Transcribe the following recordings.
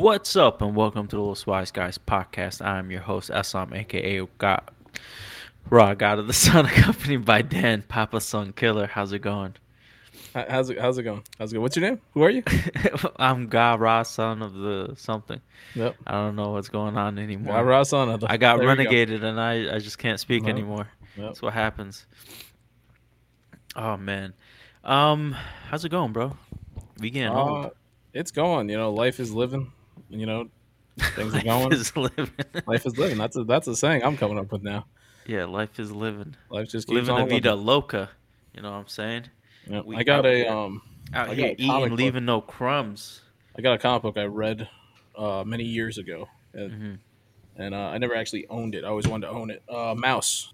What's up, and welcome to the Little Wise Guys podcast. I'm your host, Assam, aka God, Ra God of the Sun, accompanied by Dan, Papa Son Killer. How's it going? How's it? How's it going? How's it going? What's your name? Who are you? I'm God Ra, son of the something. Yep. I don't know what's going on anymore. I Ross on other. I got There we go. renegated, and I, I just can't speak anymore. Yep. That's what happens. Oh man, um, how's it going, bro? We. Uh, it's going. You know, life is living. You know, things are going. Life is living. life is living. That's a that's a saying I'm coming up with now. yeah, life is living. Life just keeps Living on la vida living. loca. You know what I'm saying? Yep. we I got a um. Out I here eating, book. leaving no crumbs. I got a comic book I read uh, many years ago, and, hmm and uh, I never actually owned it. I always wanted to own it. Uh, Maus.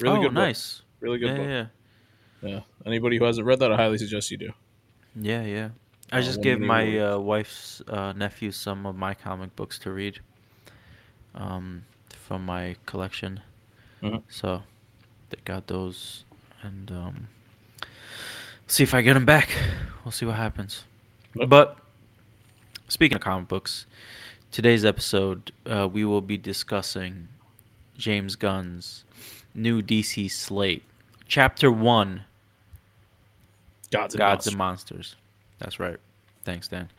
Really oh, good. book. nice. Really good Yeah, book. yeah, Yeah. Anybody who hasn't read that, I highly suggest you do. yeah, yeah. I Uh, just gave my uh, wife's uh, nephew some of my comic books to read, um, from my collection. Mhm. So they got those, and um, see if I get them back. We'll see what happens. Yep. But speaking of comic books, today's episode uh, we will be discussing James Gunn's new DC slate, Chapter One. Gods and Gods and Monsters. That's right. Thanks, Dan.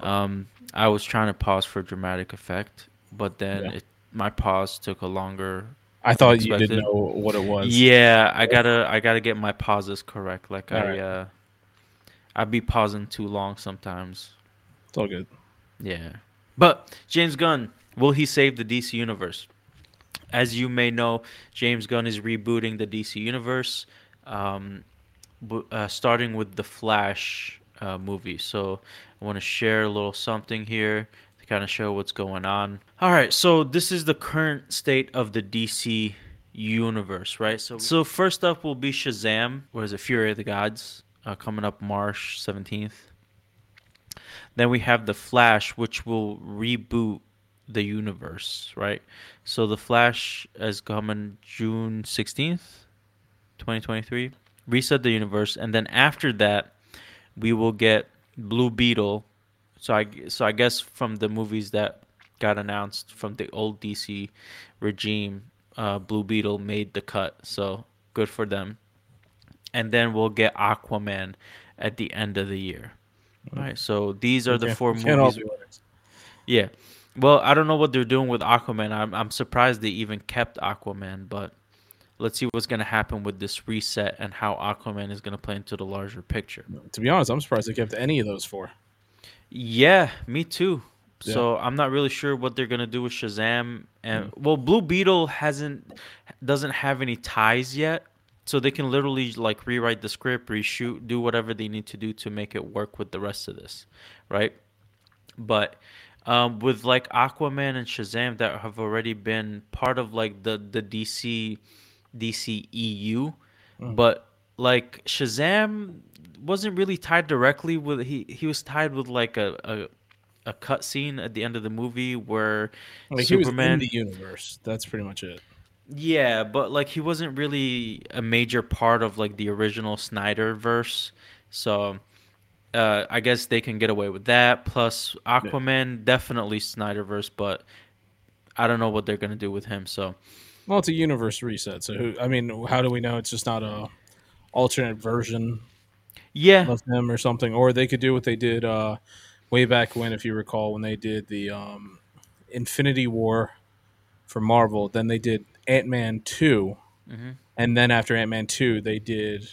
Um, I was trying to pause for dramatic effect, but then Yeah. it, my pause took a longer. I thought you didn't know what it was. Yeah, I gotta, I gotta get my pauses correct. Like I, Alright. uh, I'd be pausing too long sometimes. It's all good. Yeah. But James Gunn, will he save the DC universe? As you may know, James Gunn is rebooting the DC universe, um, uh, starting with the Flash uh, movie. So I want to share a little something here to kind of show what's going on. All right, so this is the current state of the DC universe, right? So, so first up will be Shazam. What is it? Fury of the Gods, uh, coming up March seventeenth. Then we have the Flash, which will reboot the universe, right? So the Flash is coming June sixteenth, twenty twenty three. Reset the universe, and then after that, we will get Blue Beetle. So I so I guess from the movies that got announced from the old DC regime, uh, Blue Beetle made the cut. So good for them. And then we'll get Aquaman at the end of the year. All right, so these are the four movies. Yeah. Well, I don't know what they're doing with Aquaman. I'm I'm surprised they even kept Aquaman, but let's see what's gonna happen with this reset and how Aquaman is gonna play into the larger picture. To be honest, I'm surprised they kept any of those four. Yeah, me too. So I'm not really sure what they're gonna do with Shazam and well, Blue Beetle hasn't doesn't have any ties yet, so they can literally like rewrite the script, reshoot, do whatever they need to do to make it work with the rest of this, right? But um, with like Aquaman and Shazam that have already been part of like the the DC DC EU, but like Shazam wasn't really tied directly with he he was tied with like a a, a cut scene at the end of the movie where Like he was in Superman the universe. That's pretty much it. yeah, but like he wasn't really a major part of like the original Snyder verse. So uh I guess they can get away with that. Plus Aquaman definitely Snyderverse, but I don't know what they're gonna do with him. So Well, it's a universe reset. So who? I mean, how do we know it's just not a alternate version yeah, of them or something? Or they could do what they did uh, way back when, if you recall, when they did the um, Infinity War for Marvel. Then they did Ant Man 2 Mhm. and then after Ant Man two, they did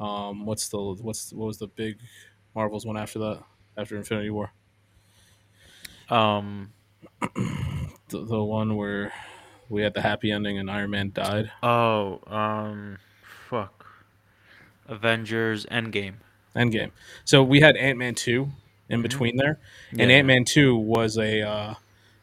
um, what's the what's what was the big Marvels one after that? After Infinity War, um the, the one where we had the happy ending and Iron Man died. oh um fuck. Avengers Endgame. Endgame. So we had Ant Man two in between there, and Mm-hmm. Yeah. Ant Man two was a uh,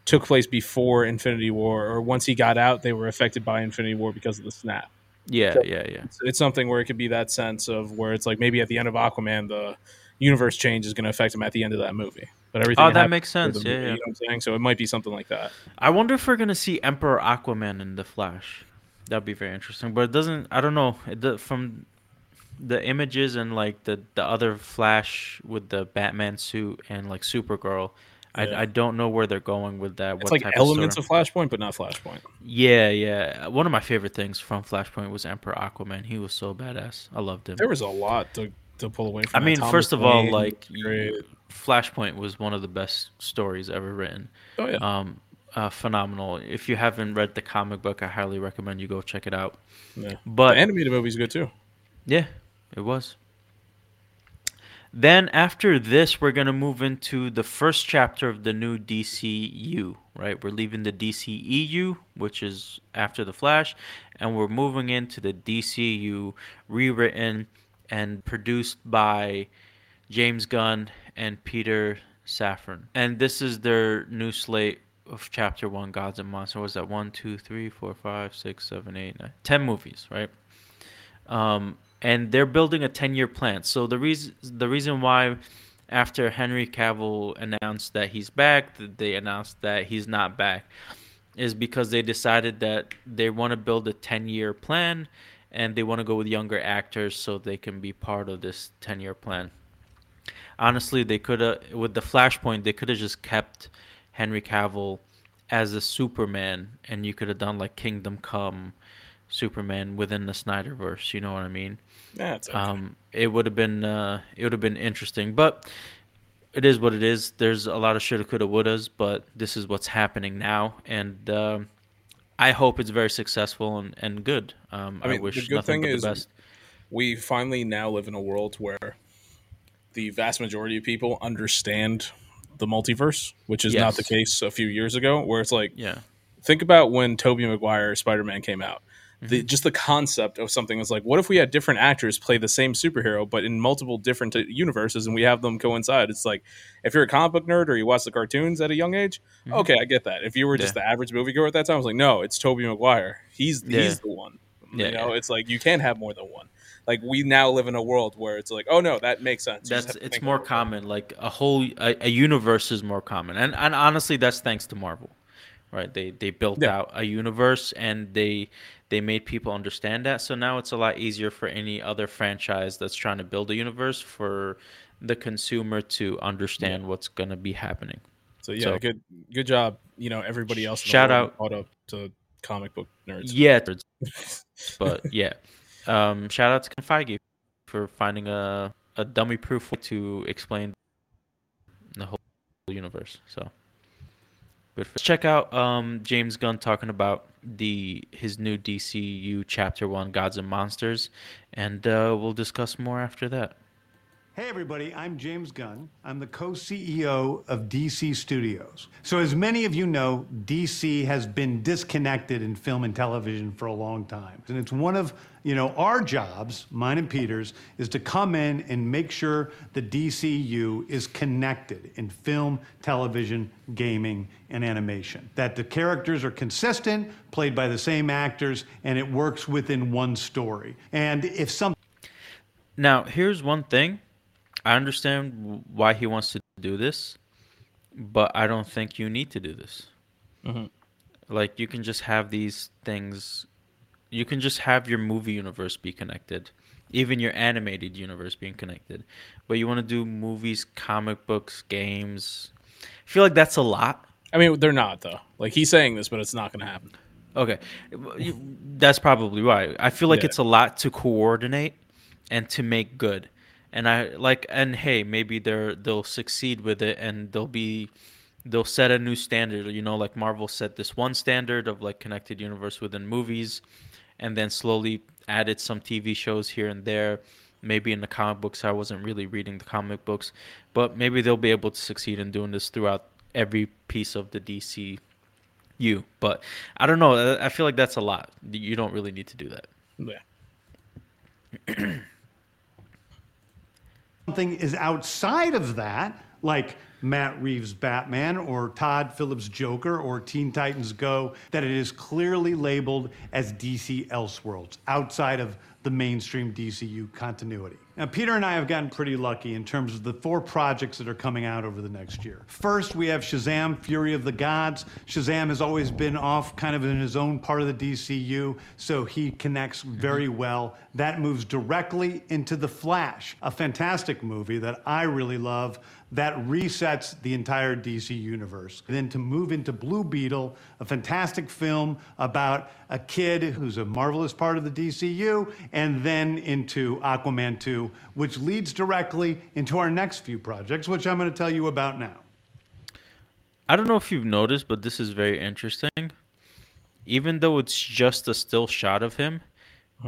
took place before Infinity War, or once he got out, they were affected by Infinity War because of the snap. Yeah, So- yeah, yeah. It's, it's something where it could be that sense of where it's like maybe at the end of Aquaman, the universe change is going to affect him at the end of that movie. But everything Oh, that makes sense. Yeah. You know what I'm saying? So it might be something like that. I wonder if we're gonna see Emperor Aquaman in the Flash. That'd be very interesting. But it doesn't. I don't know. It, from the images and like the the other Flash with the Batman suit and like Supergirl, Yeah. I, I don't know where they're going with that. It's like elements of, of Flashpoint, but not Flashpoint. yeah, yeah. One of my favorite things from Flashpoint was Emperor Aquaman. He was so badass. I loved him. There was a lot to, to pull away I from. that. mean, first of all, like you- Flashpoint was one of the best stories ever written. oh yeah, Um, uh, phenomenal. If you haven't read the comic book, I highly recommend you go check it out. yeah. But the animated movie's good too. Yeah, it was. Then after this, we're gonna move into the first chapter of the new DCU. Right, we're leaving the DCEU, which is after the Flash, and we're moving into the DCU, rewritten and produced by James Gunn and Peter Safran. And this is their new slate of Chapter One: Gods and Monsters. What was that one, two, three, four, five, six, seven, eight, nine, ten movies, right? um, and they're building a 10 year plan. So the reason the reason why after Henry Cavill announced that he's back, they announced that he's not back is because they decided that they want to build a 10 year plan and they want to go with younger actors so they can be part of this 10 year plan. Honestly, they could have with the Flashpoint, they could have just kept Henry Cavill as a Superman and you could have done like Kingdom Come Superman within the Snyderverse, you know what I mean? Yeah, it's okay. Um, it would have been uh, it would have been interesting, but it is what it is. There's a lot of shoulda, coulda, wouldas, but this is what's happening now, and um, I hope it's very successful and, and good. Um, I I, mean, the wish good nothing thing but is- the best. we finally now live in a world where the vast majority of people understand the multiverse, which is not the case a few years ago, where it's like Yeah, think about when Tobey Maguire Spider Man came out. Mm-hmm. The, just the concept of something is like, what if we had different actors play the same superhero, but in multiple different uh, universes, and we have them coincide? It's like, if you're a comic book nerd or you watch the cartoons at a young age, okay, I get that. If you were just Mm-hmm. Yeah. the average moviegoer at that time, I was like, no, it's Tobey Maguire. He's Yeah. he's the one. Yeah, you know, it's like you can't have more than one. Like we now live in a world where it's like, oh no, that makes sense. You that's it's more about it. common. Like a whole a, a universe is more common, and and honestly, that's thanks to Marvel, right? They they built out a universe and they they made people understand that. So now it's a lot easier for any other franchise that's trying to build a universe for the consumer to understand what's gonna be happening. So yeah, So- good good job. You know, everybody else. Shout out- caught up to comic book nerds. Yeah, but yeah, um, shout out to Kevin Feige for finding a a dummy proof way to explain the whole universe. So For, check out um, James Gunn talking about the his new DCU Chapter One Gods and Monsters, and uh, we'll discuss more after that. Hey, everybody, I'm James Gunn. I'm the co CEO of DC Studios. So, as many of you know, DC has been disconnected in film and television for a long time. And it's one of you know, our jobs, mine and Peter's, is to come in and make sure the DCU is connected in film, television, gaming, and animation. That the characters are consistent, played by the same actors, and it works within one story. And if something Now, here's one thing. I understand why he wants to do this, but I don't think you need to do this. Mm-hmm. Like, you can just have these things. You can just have your movie universe be connected, even your animated universe being connected. But you want to do movies, comic books, games. I feel like that's a lot. I mean, they're not though. Like he's saying this, but it's not going to happen. Okay, that's probably why. I feel like Yeah. it's a lot to coordinate and to make good. And I like, and hey, maybe they're they'll succeed with it, and they'll be they'll set a new standard. You know, like Marvel set this one standard of like connected universe within movies, and then slowly added some TV shows here and there. Maybe in the comic books, I wasn't really reading the comic books, but maybe they'll be able to succeed in doing this throughout every piece of the DC you. But I don't know. I- I feel like that's a lot. You don't really need to do that. Yeah. something is outside of that, like Matt Reeves' Batman or Todd Phillips' Joker or Teen Titans Go, that it is clearly labeled as DC Elseworlds, outside of the mainstream DCU continuity. Now, Peter and I have gotten pretty lucky in terms of the four projects that are coming out over the next year. First, we have Shazam Fury of the Gods. Shazam has always been off kind of in his own part of the DCU, so he connects mm-hmm. very well. That moves directly into The Flash, a fantastic movie that I really love that resets resets the entire DC universe. And then to move into Blue Beetle, a fantastic film about a kid who's a marvelous part of the DCU, and then into Aquaman 2, which leads directly into our next few projects, which I'm going to tell you about now. I don't know if you've noticed, but this is very interesting. Even though it's just a still shot of him,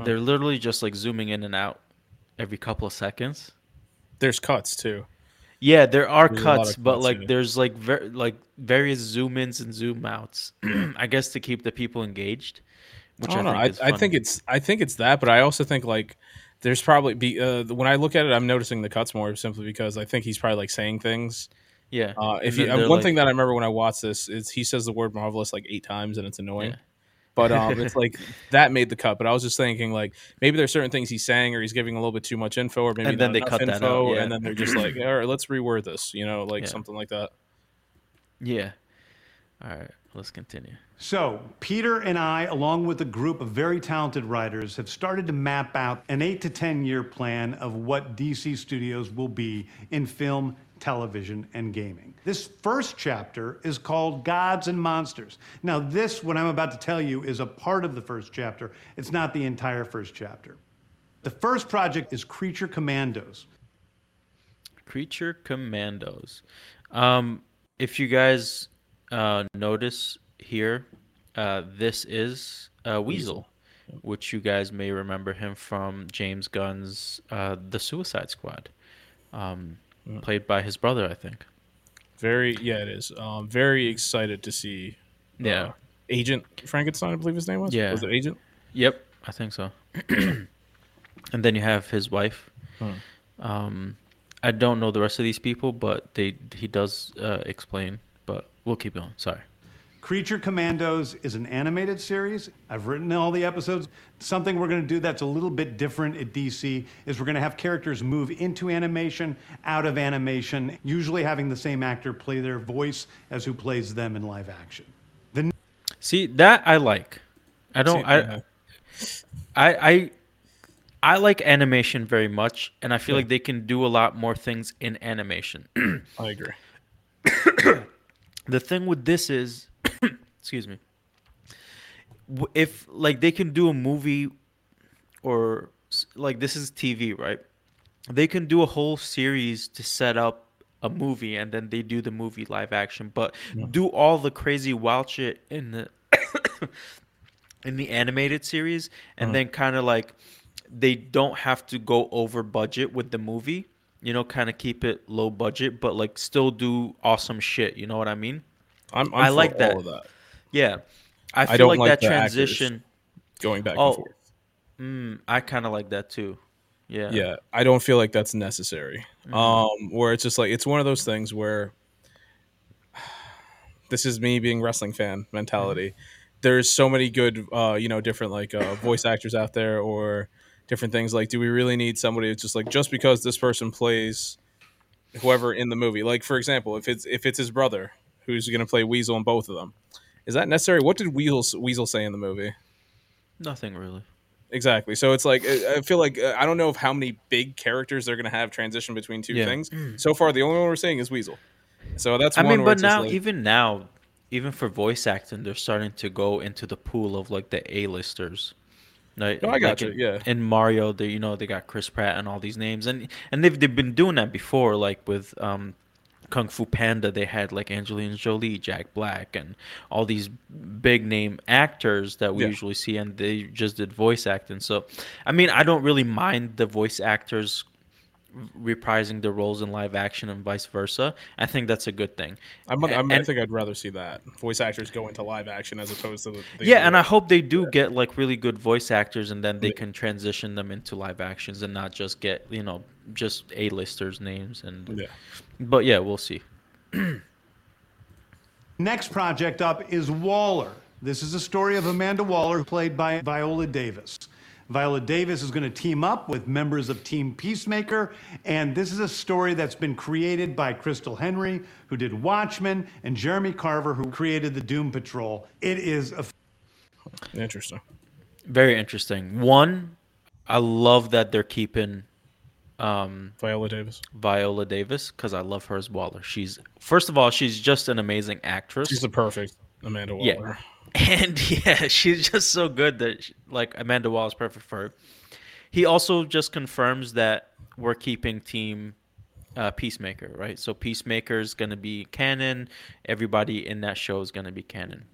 they're literally just like zooming in and out every couple of seconds. There's cuts too. Yeah, there are There's cuts, but cuts, like there's like ver- like various zoom ins and zoom outs. I guess to keep the people engaged. Which I don't know. think I, I think it's I think it's that, but I also think like there's probably be uh, when I look at it, I'm noticing the cuts more simply because I think he's probably like saying things. yeah. Uh, if you, uh, one like- thing that I remember when I watched this is he says the word marvelous like eight times and it's annoying. Yeah. But um, it's like that made the cut. But I was just thinking like maybe there's certain things he's saying or he's giving a little bit too much info or maybe And then they enough cut that info out, yeah. and then they're just like all right, let's reword this, you know, like Yeah. something like that. yeah. All right, let's continue. So, Peter and I, along with a group of very talented writers, have started to map out an eight to 10 year plan of what DC Studios will be in film, television, and gaming. This first chapter is called Gods and Monsters. Now, this, what I'm about to tell you, is a part of the first chapter, it's not the entire first chapter. The first project is Creature Commandos. Creature Commandos. Um, if you guys uh, notice here, uh, this is uh, Weasel, which you guys may remember him from James Gunn's uh, The Suicide Squad, um, played by his brother, I think. Very yeah, it is. Um, very excited to see uh, Yeah. Agent Frankenstein, I believe his name was. Yeah. Was it Agent? Yep, I think so. and then you have his wife. Hmm. Um, I don't know the rest of these people, but they he does uh, explain. But we'll keep going. Sorry. Creature Commandos is an animated series. I've written all the episodes. Something we're going to do that's a little bit different at DC is we're going to have characters move into animation, out of animation, usually having the same actor play their voice as who plays them in live action. The See that I like. I don't. I. I I I like animation very much, and I feel Yeah. like they can do a lot more things in animation. I agree. the thing with this is, excuse me, if like they can do a movie, or like this is TV, right? They can do a whole series to set up a movie, and then they do the movie live action, but do all the crazy wild shit in the in the animated series, and uh-huh. then kind of like they don't have to go over budget with the movie. You know, kind of keep it low budget, but like still do awesome shit. You know what I mean? I'm, I'm I like that. That Yeah, I feel don't like, like that transition. going back Oh, and forth. Mm, I kind of like that too. Yeah. Yeah, I don't feel like that's necessary. Mm-hmm. Um, where it's just like it's one of those things where this is me being wrestling fan mentality. Mm-hmm. There's so many good, uh, you know, different like uh, voice actors out there or different things. Like, do we really need somebody that's just like just because this person plays whoever in the movie? Like, for example, if it's if it's his brother who's going to play Weasel in both of them, is that necessary? What did Weasel Weasel say in the movie? Nothing really. Exactly. So it's like I I feel like uh, I don't know of how many big characters they're going to have transition between two Yeah. things. So far, the only one we're seeing is Weasel. So that's I mean, but now like- even now, even for voice acting, they're starting to go into the pool of like the A-listers. Right? No, I Like got you, in- yeah. In Mario, they you know they got Chris Pratt and all these names, and and they've they've been doing that before, like with um, Kung Fu Panda. They had like Angelina Jolie, Jack Black, and all these big name actors that we Yeah. usually see, and they just did voice acting. So, I mean, I don't really mind the voice actors reprising their roles in live action and vice versa. I think that's a good thing. I'm, I'm, I think I'd rather see that voice actors go into live action as opposed to the, the yeah, and I hope they do get like really good voice actors, and then they can transition them into live actions and not just get you know just a listers names and. yeah. But yeah, we'll see. next project up is Waller. This is a story of Amanda Waller, played by Viola Davis. Viola Davis is going to team up with members of Team Peacemaker, and this is a story that's been created by Crystal Henry, who did Watchmen, and Jeremy Carver, who created the Doom Patrol. It is a Interesting. Very interesting. One, I love that they're keeping um, Viola Davis. Viola Davis because I love her as Waller. She's first of all, she's just an amazing actress. She's the perfect Amanda Yeah. And yeah, she's just so good that she- like Amanda Waller is perfect for her. He also just confirms that we're keeping team uh, Peacemaker, right? So Peacemaker is gonna be canon. Everybody in that show is gonna be canon.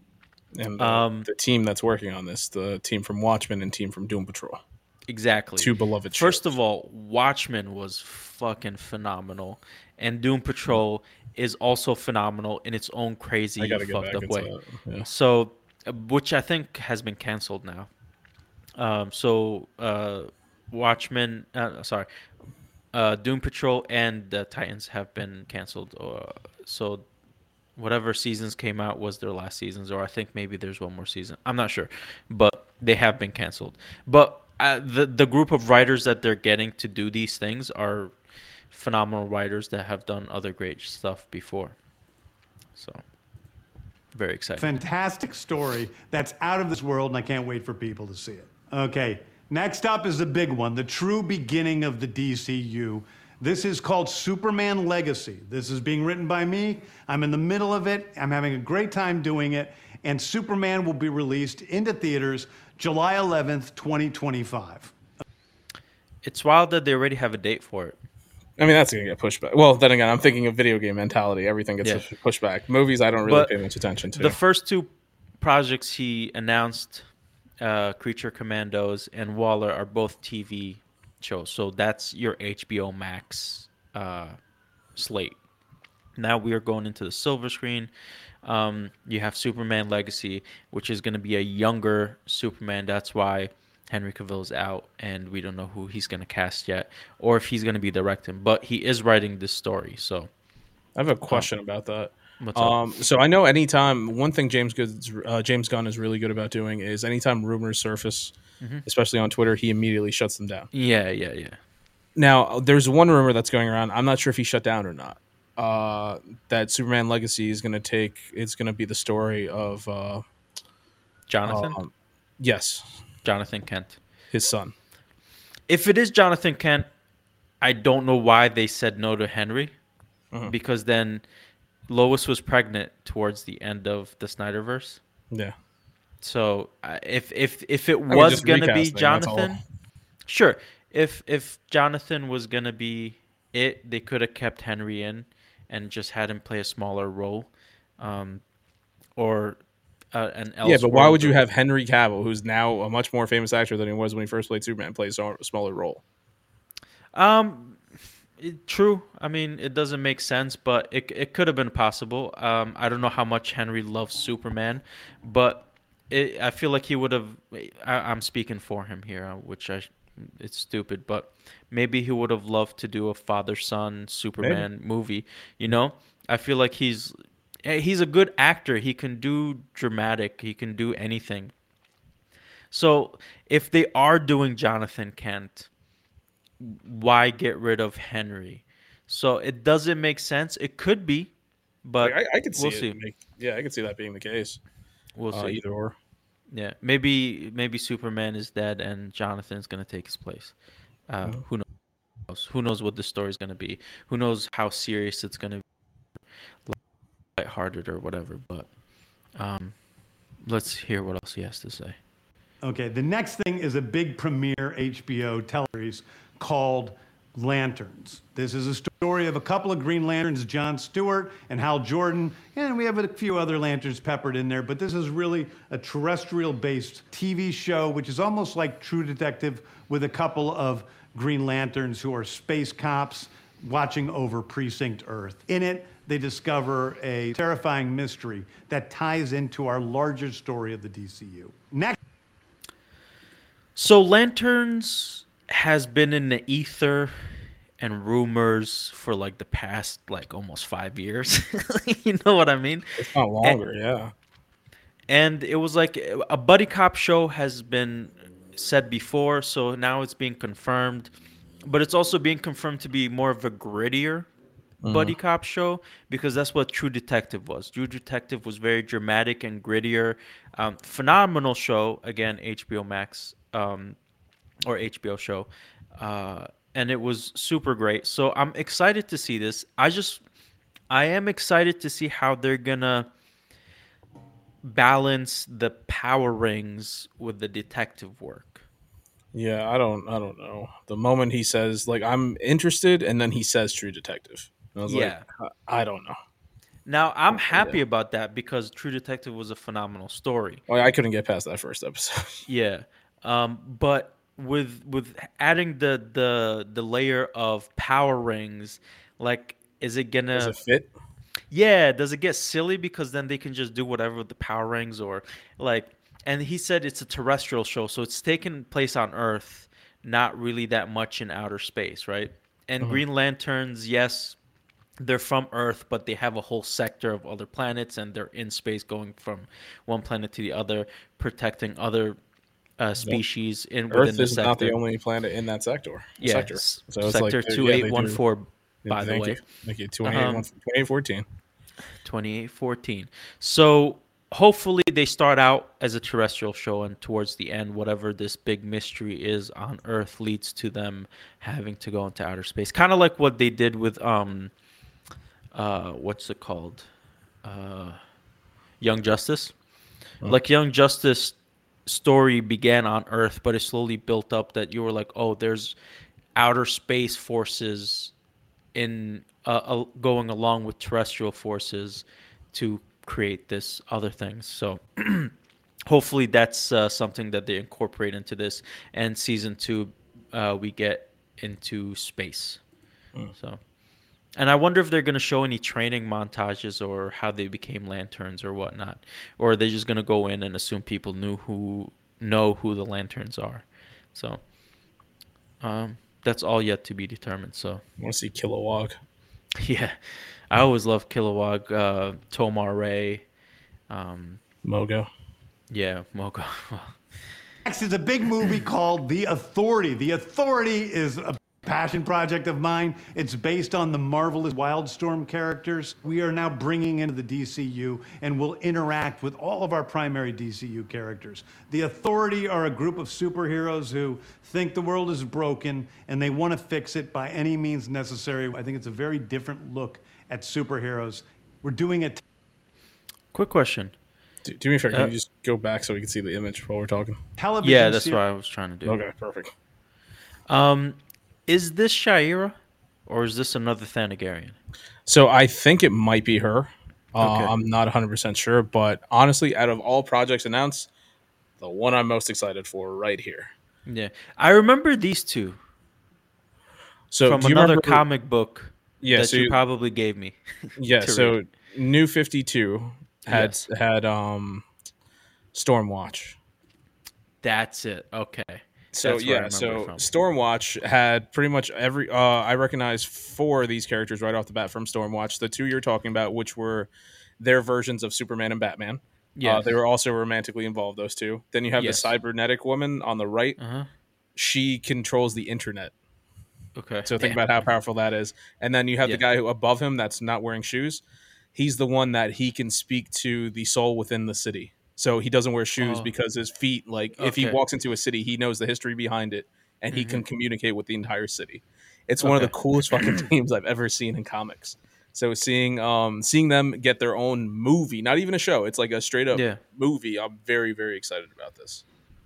And the, Um, the team that's working on this, the team from Watchmen and team from Doom Patrol, Exactly. two beloved. shows. First of all, Watchmen was fucking phenomenal, and Doom Patrol is also phenomenal in its own crazy I gotta get fucked up way. Yeah. So, uh, which I think has been canceled now. Um, so, uh, Watchmen, uh, sorry, uh, Doom Patrol and the Titans have been canceled. Uh, so, whatever seasons came out was their last seasons, or I think maybe there's one more season. I'm not sure, but they have been canceled. But uh, the the group of writers that they're getting to do these things are phenomenal writers that have done other great stuff before. So, very excited. Fantastic story that's out of this world, and I can't wait for people to see it. Okay, next up is the big one the true beginning of the DCU. This is called Superman Legacy. This is being written by me. I'm in the middle of it. I'm having a great time doing it. And Superman will be released into theaters July 11th, 2025. It's wild that they already have a date for it. I mean, that's gonna get pushed back. Well, then again, I'm thinking of video game mentality. Everything gets Yeah. pushed back. Movies, I don't really But pay much attention to. The first two projects he announced, uh, Creature Commandos and Waller, are both TV shows. So that's your HBO Max uh, slate. Now we are going into the silver screen. Um, you have Superman Legacy, which is going to be a younger Superman. That's why Henry Cavill is out, and we don't know who he's going to cast yet, or if he's going to be directing. But he is writing this story, so I have a question about that. Um, so I know anytime one thing James Goods, uh, James Gunn is really good about doing is anytime rumors surface, Mm-hmm. especially on Twitter, he immediately shuts them down. Yeah, yeah, yeah. Now, there's one rumor that's going around. I'm not sure if he shut down or not. Uh, that Superman Legacy is going to take. It's going to be the story of. Uh, Jonathan, um, yes, Jonathan Kent. his son. If it is Jonathan Kent, I don't know why they said no to Henry, Mm-hmm. because then Lois was pregnant towards the end of the Snyderverse. Yeah. So uh, if if if it mean, was gonna be recasting, that's all. Jonathan, sure. If if Jonathan was gonna be it, they could have kept Henry in and just had him play a smaller role, um, or uh, an Yeah, but why would you have Henry Cavill, who's now a much more famous actor than he was when he first played Superman, play a smaller role? Um, it- true. I mean, it doesn't make sense, but it it could have been possible. Um, I don't know how much Henry loves Superman, but it, I feel like he would have. I, I'm speaking for him here, uh, which I it's stupid, but maybe he would have loved to do a father son Superman movie. You know, I feel like he's he's a good actor. He can do dramatic. He can do anything. So if they are doing Jonathan Kent, why get rid of Henry? So it doesn't make sense. It could be, but Like, I, I could see we'll see. make- yeah, I could see that being the case. We'll Uh, see. either or. Yeah, maybe maybe Superman is dead and Jonathan's gonna take his place. Uh, Mm-hmm. Who knows? Who knows what the story's gonna be? Who knows how serious it's gonna be, lighthearted or whatever. But um, let's hear what else he has to say. Okay, the next thing is a big premiere HBO teleseries called Lanterns. This is a story of a couple of Green Lanterns, John Stewart and Hal Jordan, and we have a few other lanterns peppered in there, but this is really a terrestrial based TV show, which is almost like True Detective with a couple of Green Lanterns who are space cops watching over Precinct Earth. In it, they discover a terrifying mystery that ties into our larger story of the DCU. Next. So Lanterns has been in the ether and rumors for like the past like almost five years. you know what I mean? It's not longer, yeah. And it was like a buddy cop show has been said before, so now it's being confirmed. But it's also being confirmed to be more of a grittier buddy cop show because that's what True Detective was. True Detective was very dramatic and grittier. Um, phenomenal show again, HBO Max um, or HBO show. Uh, and it was super great. So I'm excited to see this. I just I am excited to see how they're gonna balance the power rings with the detective work. Yeah, I don't I don't know. The moment he says like I'm interested and then he says True Detective. I was Yeah. like I don't know. Now I'm happy about that because True Detective was a phenomenal story. Well, I couldn't get past that first episode. Yeah. Um, but with with adding the the the layer of power rings, like is it gonna Does it fit? Yeah, does it get silly because then they can just do whatever with the power rings or like and he said it's a terrestrial show, so it's taking place on Earth, not really that much in outer space, right? And Green Lanterns, yes, they're from Earth, but they have a whole sector of other planets and they're in space going from one planet to the other, protecting other uh, species in within Earth the is not the only planet in that sector. yeah, sector. So sector like, yeah, two eight one four. By the thank way, you. Thank you. 28, Um, 2814. 2814. So hopefully they start out as a terrestrial show and towards the end whatever this big mystery is on earth leads to them having to go into outer space kind of like what they did with um uh what's it called uh young justice like young justice story began on earth but it slowly built up that you were like oh there's outer space forces in uh, uh, going along with terrestrial forces to create this other things. So hopefully that's uh, something that they incorporate into this. And season two, uh, we get into space. So, and I wonder if they're going to show any training montages or how they became lanterns or whatnot, or are they just going to go in and assume people knew who know who the lanterns are. So, um, that's all yet to be determined. So. I want to see Kilowog. Yeah, I always love Kilowog, uh, Tomar-Re. Um, Mogo. yeah, Mogo. Next is a big movie called The Authority. The Authority is a passion project of mine. It's based on the marvelous Wildstorm characters. We are now bringing into the DCU and will interact with all of our primary DCU characters. The Authority are a group of superheroes who think the world is broken and they want to fix it by any means necessary. I think it's a very different look at superheroes. We're doing it Quick question. Do, do me a favor. Can Uh, you just go back so we can see the image while we're talking? television. Yeah, that's ser- what I was trying to do. Okay, perfect. Um, is this Shayera, or is this another Thanagarian? So I think it might be her. Uh, I'm not 100% sure, but honestly, out of all projects announced, the one I'm most excited for right here. Yeah, I remember these two So from another remember- comic book Yeah, that so you you- probably gave me. yeah. So read. New 52 had Yes. had um Stormwatch. That's it. Okay. So yeah, so. Stormwatch had pretty much every. Uh, I recognize four of these characters right off the bat from Stormwatch. The two you're talking about, which were their versions of Superman and Batman. Yeah. Uh, they were also romantically involved. Those two. Then you have Yes. the cybernetic woman on the right. Uh huh. She controls the internet. Okay. So think Yeah. about how powerful that is. And then you have Yeah. the guy who above him that's not wearing shoes. He's the one that he can speak to the soul within the city. So he doesn't wear shoes Oh. because his feet, like if he Mm-hmm. walks into a city, he knows the history behind it and he can communicate with the entire city. It's one of the coolest fucking teams I've ever seen in comics. So seeing um seeing them get their own movie, not even a show, it's like a straight up Yeah. movie. I'm very very excited about this.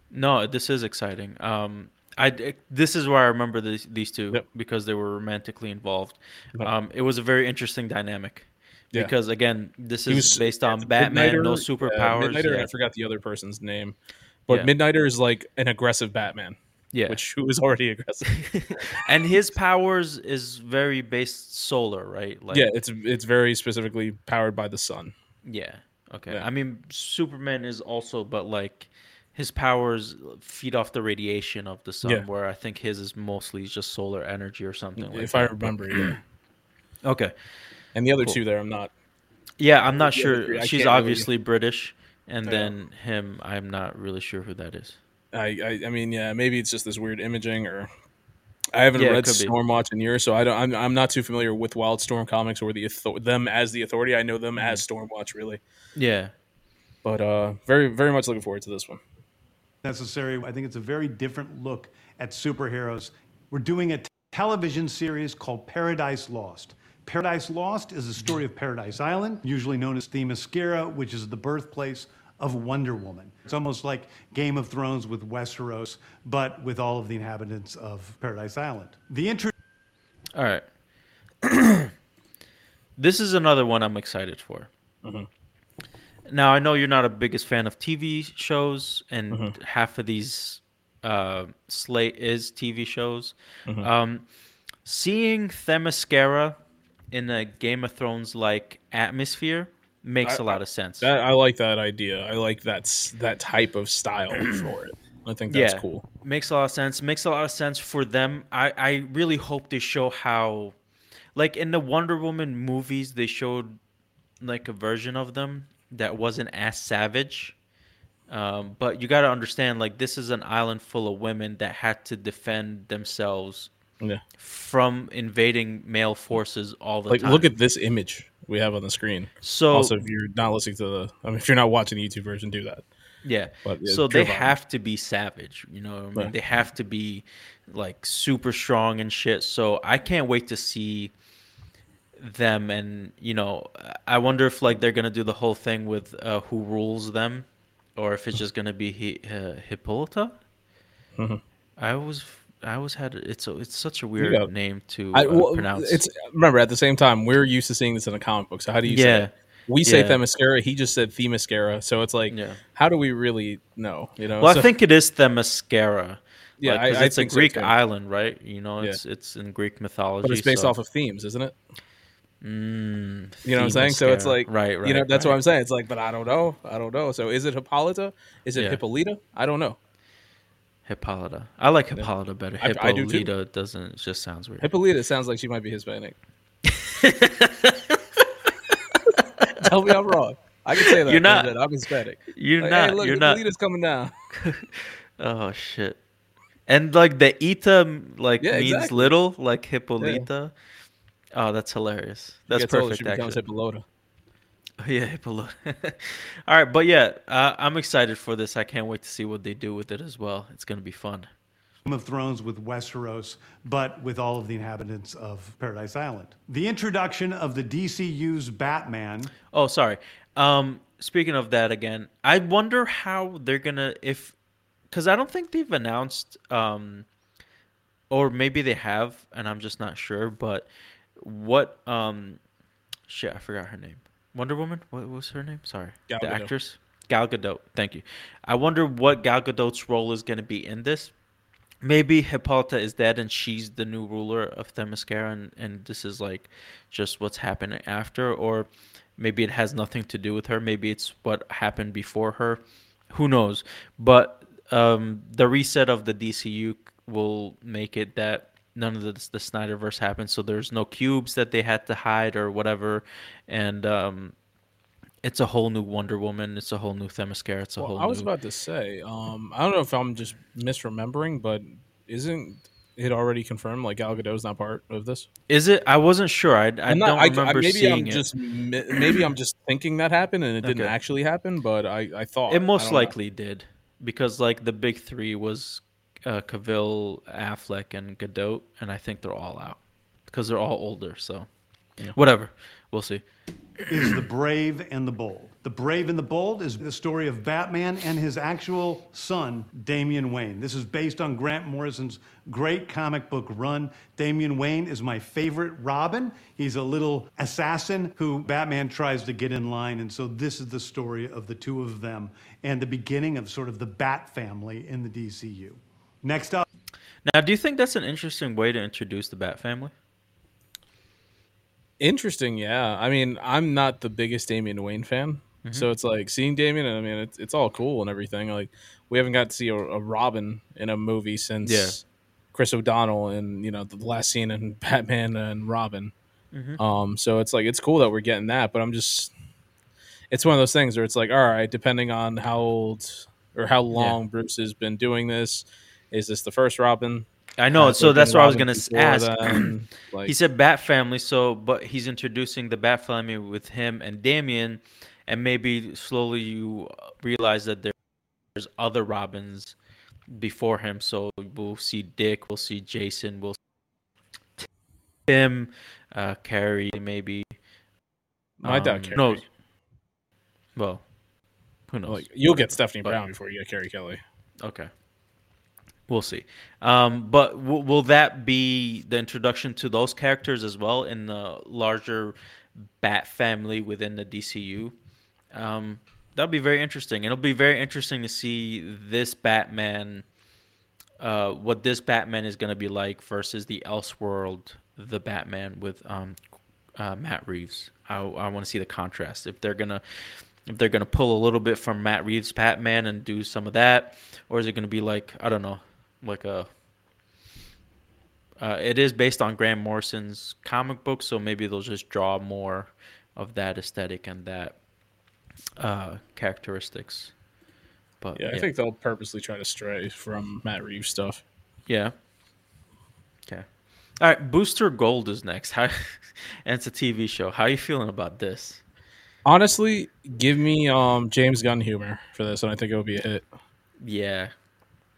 No, this is exciting. Um, I this is where I remember these these two Yep. because they were romantically involved. Yep. Um, it was a very interesting dynamic Yeah. because again, this He is was- based on yeah, Batman, no superpowers. Yeah, Midnighter, yeah. I forgot the other person's name, but Yeah. Midnighter is like an aggressive Batman. yeah. which who is already aggressive. and his powers is very based solar, right? Like, yeah, it's it's very specifically powered by the sun. yeah. Okay. Yeah. I mean, Superman is also, but like his powers feed off the radiation of the sun, Yeah. where I think his is mostly just solar energy or something. like if I that. remember, yeah. Okay. And the other Cool. two there, I'm not. Yeah, I'm not sure. three, She's can't really- obviously British, and Yeah. then him, I'm not really sure who that is. I, I I mean, yeah, maybe it's just this weird imaging, or I haven't Yeah, read could be. Stormwatch in years, so I don't. I'm, I'm not too familiar with Wildstorm comics or the them as the Authority. I know them as Mm-hmm. Stormwatch, really. Yeah. But uh, very very much looking forward to this one. necessary. I think it's a very different look at superheroes. We're doing it television series called Paradise Lost. Paradise Lost is the story of Paradise Island, usually known as Themyscira, which is the birthplace of Wonder Woman. It's almost like Game of Thrones with Westeros, but with all of the inhabitants of Paradise Island. The intro. All right. this is another one I'm excited for. Now I know you're not a biggest fan of TV shows, and half of these uh, slate is TV shows. Um, seeing Themyscira in a Game of Thrones like atmosphere makes a I- lot of sense. That I like that idea. I like that that type of style for it. I think that's cool. Makes a lot of sense. Makes a lot of sense for them. I, I really hope they show how, like in the Wonder Woman movies, they showed like a version of them that wasn't as savage. Um, but you got to understand, like this is an island full of women that had to defend themselves Yeah. from invading male forces all the Like time. look at this image we have on the screen. so also, if you're not listening to the, I mean, if you're not watching the YouTube version, do that. Yeah. But, yeah, so they have to be savage, you know. what I mean? Right. They have to be like super strong and shit. So I can't wait to see them and you know I wonder if like they're gonna do the whole thing with uh, who rules them, or if it's just gonna be Hi- uh, Hippolyta. Mhm. I always I always had it's a, it's such a weird Yeah. name to I, uh, well, pronounce. it's remember at the same time we're used to seeing this in a comic book. So how do you say Yeah. it? We say Yeah. Themyscira. He just said Themyscira. So it's like, Yeah. how do we really know? You know. well, So- I think it is Themyscira. Yeah, like, I- it's think a so, Greek too. island, right? You know, it's it's in Greek mythology. but it's based so- off of themes, isn't it? Mm, You know what I'm saying? So it's like, right, right. You know, that's right. what I'm saying. It's like, but I don't know. I don't know. So is it Hippolyta? Is it Yeah. Hippolyta? I don't know. Hippolyta. I like Hippolyta better. I- I do too. Hippolyta doesn't. It just sounds weird. Hippolyta sounds like she might be Hispanic. Tell me I'm wrong. I can say that. You're not. I'm Hispanic. You're Like, not. Hey, look, you're not. Hippolyta's coming down. Oh shit. And like the Ita like Yeah, means exactly. little, like Hippolyta. Oh, that's hilarious. That's older, perfect. She becomes Actually. Hippolyta. Yeah, Hippolyta. All right, but yeah, uh, I'm excited for this. I can't wait to see what they do with it as well. It's gonna be fun. Game of Thrones with Westeros, but with all of the inhabitants of Paradise Island. The introduction of the DCU's Batman. Oh, sorry. Um, speaking of that again, I wonder how they're gonna if, because I don't think they've announced, um, or maybe they have, and I'm just not sure. But what, um, shit, I forgot her name. Wonder Woman. What was her name? Sorry, Gal the Gadot. actress Gal Gadot. Thank you. I wonder what Gal Gadot's role is gonna be in this. Maybe Hippolyta is dead and she's the new ruler of Themyscira, and, and this is like just what's happening after, or maybe it has nothing to do with her. Maybe it's what happened before her. Who knows? But um, the reset of the DCU will make it that none of the, the Snyderverse happens. So there's no cubes that they had to hide or whatever, and um, it's a whole new Wonder Woman. It's a whole new Themyscira. It's a Well, whole. I was new... about to say, um, I don't know if I'm just misremembering, but isn't it already confirmed? Like Gal Gadot's not part of this. Is it? I wasn't sure. I, I I'm don't not, I, remember maybe seeing I'm it. just maybe I'm just thinking that happened and it didn't Okay. actually happen, but I, I thought It most don't know. likely did because like the big three was uh, Cavill, Affleck, and Gadot, and I think they're all out because they're all older. So whatever, we'll see. is The Brave and the Bold. The Brave and the Bold is the story of Batman and his actual son, Damian Wayne. This is based on Grant Morrison's great comic book run. Damian Wayne is my favorite Robin. He's a little assassin who Batman tries to get in line. And so this is the story of the two of them and the beginning of sort of the Bat family in the DCU. Next up. Now, do you think that's an interesting way to introduce the Bat family? Interesting, yeah. I mean, I'm not the biggest Damian Wayne fan, Mm-hmm. so it's like seeing Damian, and I mean, it's it's all cool and everything. Like, we haven't got to see a, a Robin in a movie since Yeah. Chris O'Donnell and you know the last scene in Batman and Robin. Mm-hmm. Um, so it's like it's cool that we're getting that, but I'm just, it's one of those things where it's like, all right, depending on how old or how long Bruce has been doing this, is this the first Robin? I know. Has so that's what I was gonna ask. then? Like, he said Bat family, so but he's introducing the Bat family with him and Damian, and maybe slowly you realize that there's other Robins before him. So we'll see Dick, we'll see Jason, we'll see Tim, uh, Carrie, maybe. I doubt Um, Carrie. No. Well, who knows? Like you'll get Stephanie But- Brown before you get Carrie Kelly. Okay. We'll see. Um, but w- will that be the introduction to those characters as well in the larger Bat family within the DCU? Um, that'll be very interesting. It'll be very interesting to see this Batman, uh, what this Batman is going to be like versus the Elseworld, the Batman with um, uh, Matt Reeves. I, I want to see the contrast. If they're gonna, if they're gonna pull a little bit from Matt Reeves' Batman and do some of that, or is it gonna be like I don't know, like a. Uh, it is based on Grant Morrison's comic book, so maybe they'll just draw more of that aesthetic and that uh, characteristics. But Yeah, I think they'll purposely try to stray from Matt Reeves stuff. Yeah. Okay. All right. Booster Gold is next. How? and it's a TV show. How are you feeling about this? Honestly, give me um James Gunn humor for this, and I think it would be a hit. Yeah.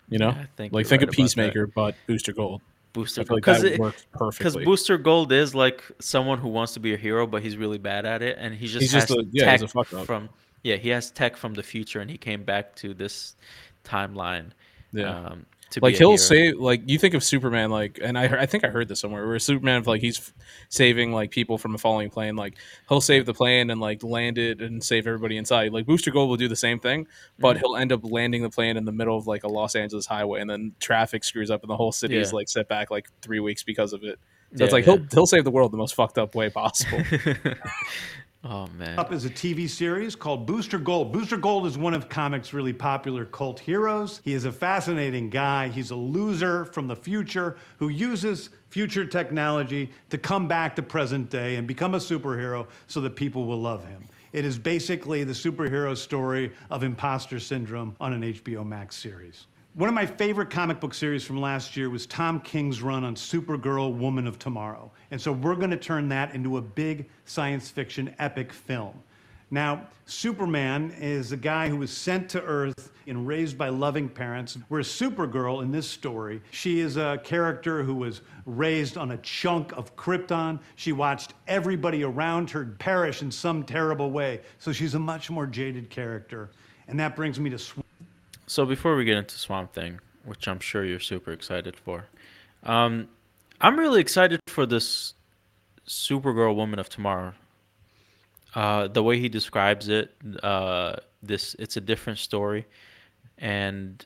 You know, Yeah, I think like think right of about that. Peacemaker, but Booster Gold. Booster like because it, works perfectly. because. Booster Gold is like someone who wants to be a hero, but he's really bad at it, and he just He's has just a- yeah, tech he's a fuck up. from yeah he has tech from the future, and he came back to this timeline. Yeah. Um, like be he'll hero. save like you think of Superman like and I I think I heard this somewhere where Superman like he's f- saving like people from a falling plane like he'll save the plane and like land it and save everybody inside. Like Booster Gold will do the same thing but mm. he'll end up landing the plane in the middle of like a Los Angeles highway and then traffic screws up and the whole city is like set back like three weeks because of it. So Yeah, it's like yeah. he'll he'll save the world the most fucked up way possible oh man. up is a TV series called Booster Gold. Booster Gold is one of comics' really popular cult heroes. He is a fascinating guy. He's a loser from the future who uses future technology to come back to present day and become a superhero so that people will love him. It is basically the superhero story of imposter syndrome on an HBO Max series. One of my favorite comic book series from last year was Tom King's run on Supergirl Woman of Tomorrow. And so we're going to turn that into a big science fiction epic film. Now, Superman is a guy who was sent to Earth and raised by loving parents, whereas Supergirl in this story, she is a character who was raised on a chunk of Krypton. She watched everybody around her perish in some terrible way. So she's a much more jaded character. And that brings me to So before we get into Swamp Thing, which I'm sure you're super excited for, um, I'm really excited for this Supergirl Woman of Tomorrow. Uh, the way he describes it, uh, this it's a different story, and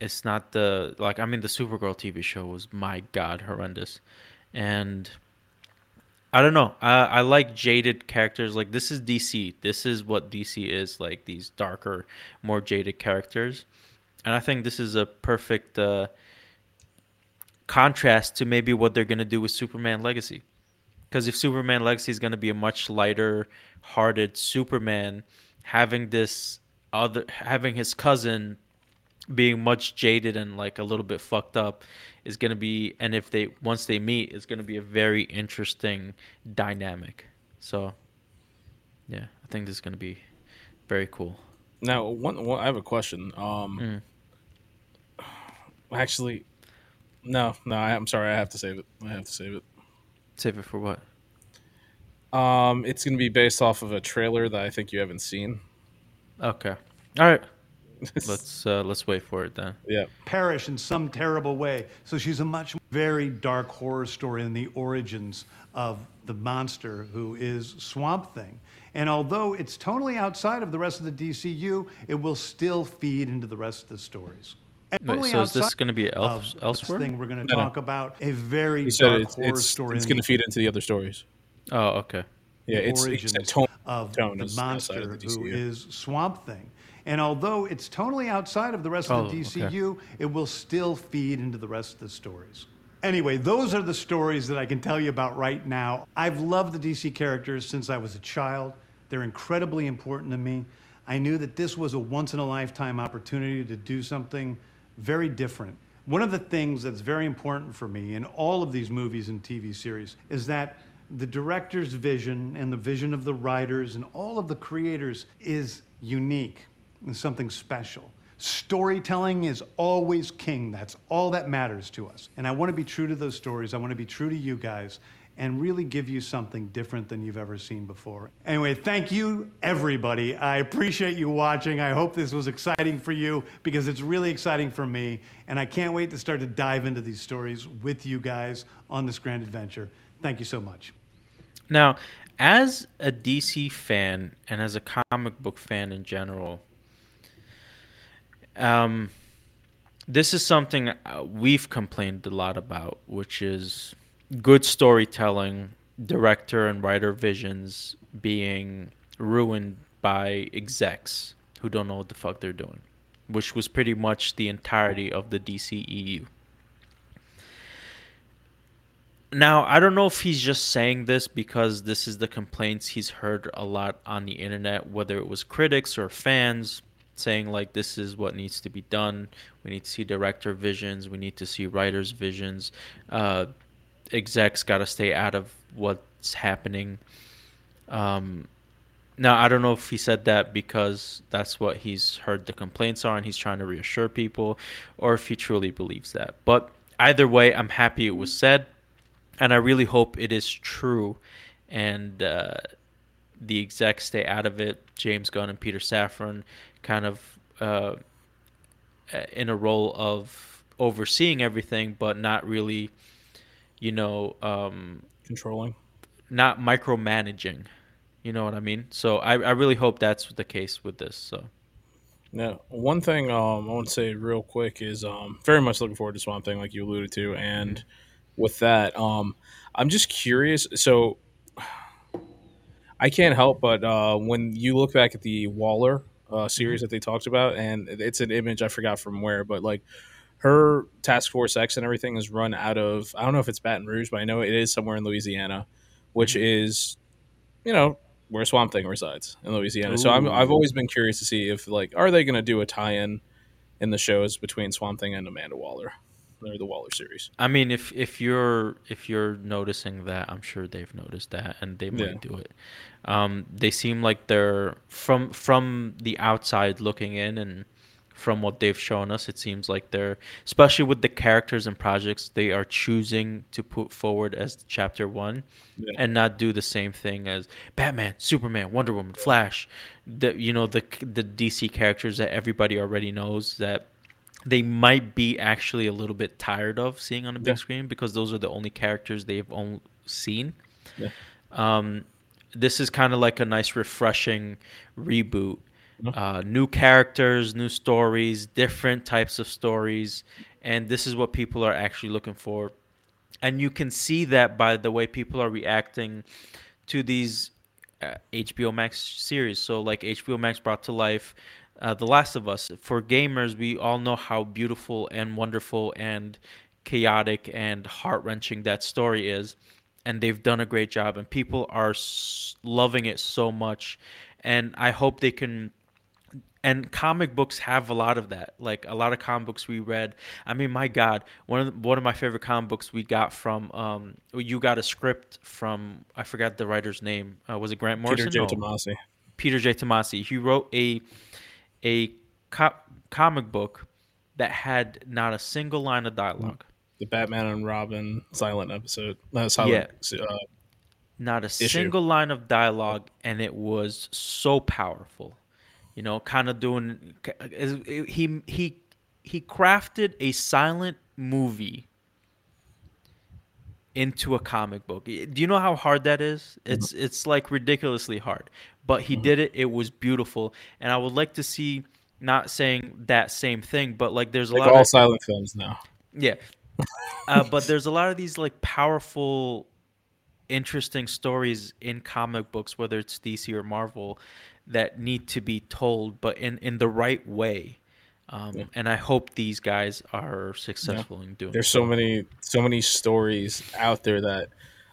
it's not the like I mean the Supergirl TV show was my god horrendous, and I don't know. I, I like jaded characters. Like this is DC. This is what DC is like. These darker, more jaded characters, and I think this is a perfect uh, contrast to maybe what they're gonna do with Superman Legacy. Because if Superman Legacy is gonna be a much lighter-hearted Superman, having this other, having his cousin being much jaded and like a little bit fucked up is going to be and if they once they meet it's going to be a very interesting dynamic so yeah i think this is going to be very cool now one, one I have a question um Mm. Actually no no I, I'm sorry I have to save it I have to save it save it for what Um, it's going to be based off of a trailer that I think you haven't seen. okay all right let's uh let's wait for it then yeah. perish in some terrible way. So she's a much very dark horror story in the origins of the monster who is Swamp Thing. And although it's totally outside of the rest of the DCU, it will still feed into the rest of the stories. And Wait, so is this outside going to be of else this elsewhere thing we're going to No, no. talk about a very He dark it's horror it's, story. it's going to feed into the other stories. oh okay Yeah, it's, it's origins a tone. of tone the monster of the who DCU. is Swamp Thing. And although it's totally outside of the rest of Oh, the okay. DCU, it will still feed into the rest of the stories. Anyway, those are the stories that I can tell you about right now. I've loved the DC characters since I was a child. They're incredibly important to me. I knew that this was a once in a lifetime opportunity to do something very different. One of the things that's very important for me in all of these movies and TV series is that the director's vision and the vision of the writers and all of the creators is unique and something special. Storytelling is always king. That's all that matters to us. And I want to be true to those stories. I want to be true to you guys and really give you something different than you've ever seen before. Anyway, thank you, everybody. I appreciate you watching. I hope this was exciting for you because it's really exciting for me. And I can't wait to start to dive into these stories with you guys on this grand adventure. Thank you so much. Now, as a DC fan and as a comic book fan in general, um, this is something uh, we've complained a lot about, which is good storytelling, director and writer visions being ruined by execs who don't know what the fuck they're doing, which was pretty much the entirety of the DCEU. Now, I don't know if he's just saying this because this is the complaints he's heard a lot on the internet, whether it was critics or fans saying like this is what needs to be done. We need to see director visions. We need to see writers' visions. Uh, execs got to stay out of what's happening. Um, now I don't know if he said that because that's what he's heard the complaints are and he's trying to reassure people, or if he truly believes that. But either way, I'm happy it was said, and I really hope it is true, and uh, the execs stay out of it. James Gunn and Peter Safran kind of uh, in a role of overseeing everything, but not really, you know, um, controlling, not micromanaging. You know what I mean? So I, I really hope that's the case with this. So. Now, one thing um, I want to say real quick is um, very much looking forward to Swamp Thing, like you alluded to, and with that, um, I'm just curious. So, I can't help but uh, when you look back at the Waller uh, series that they talked about, and it's an image I forgot from where, but like her Task Force X and everything is run out of I don't know if it's Baton Rouge, but I know it is somewhere in Louisiana, which is you know where Swamp Thing resides in Louisiana. Ooh. So I'm, I've always been curious to see if like are they going to do a tie-in in the shows between Swamp Thing and Amanda Waller or the Waller series. I mean, if if you're if you're noticing that, I'm sure they've noticed that, and they might yeah. do it. Um, they seem like they're from from the outside looking in, and from what they've shown us, it seems like they're, especially with the characters and projects they are choosing to put forward as chapter one, yeah. and not do the same thing as Batman, Superman, Wonder Woman, Flash, the you know the the DC characters that everybody already knows that they might be actually a little bit tired of seeing on the big yeah. screen because those are the only characters they've only seen. Yeah. Um, this is kind of like a nice, refreshing reboot. Uh, new characters, new stories, different types of stories, and this is what people are actually looking for. And you can see that by the way people are reacting to these uh, HBO Max series. So, like HBO Max brought to life uh, The Last of Us. For gamers, we all know how beautiful and wonderful and chaotic and heart wrenching that story is. And they've done a great job, and people are s- loving it so much. And I hope they can. And comic books have a lot of that. Like a lot of comic books we read. I mean, my God, one of the, one of my favorite comic books we got from. Um, you got a script from I forgot the writer's name. Uh, was it Grant Morrison? Peter J. Tomasi. Peter J. Tomasi. He wrote a a co- comic book that had not a single line of dialogue. The Batman and Robin silent episode. No, silent, yeah. Uh, not a issue. single line of dialogue, and it was so powerful. You know, kind of doing. He he he crafted a silent movie into a comic book. Do you know how hard that is? It's mm-hmm. it's like ridiculously hard. But he mm-hmm. did it. It was beautiful, and I would like to see not saying that same thing, but like there's a like lot all of silent films now. Yeah, uh, but there's a lot of these like powerful, interesting stories in comic books, whether it's DC or Marvel, that need to be told, but in in the right way. Um, yeah. And I hope these guys are successful yeah. in doing. There's so. many, so many stories out there that,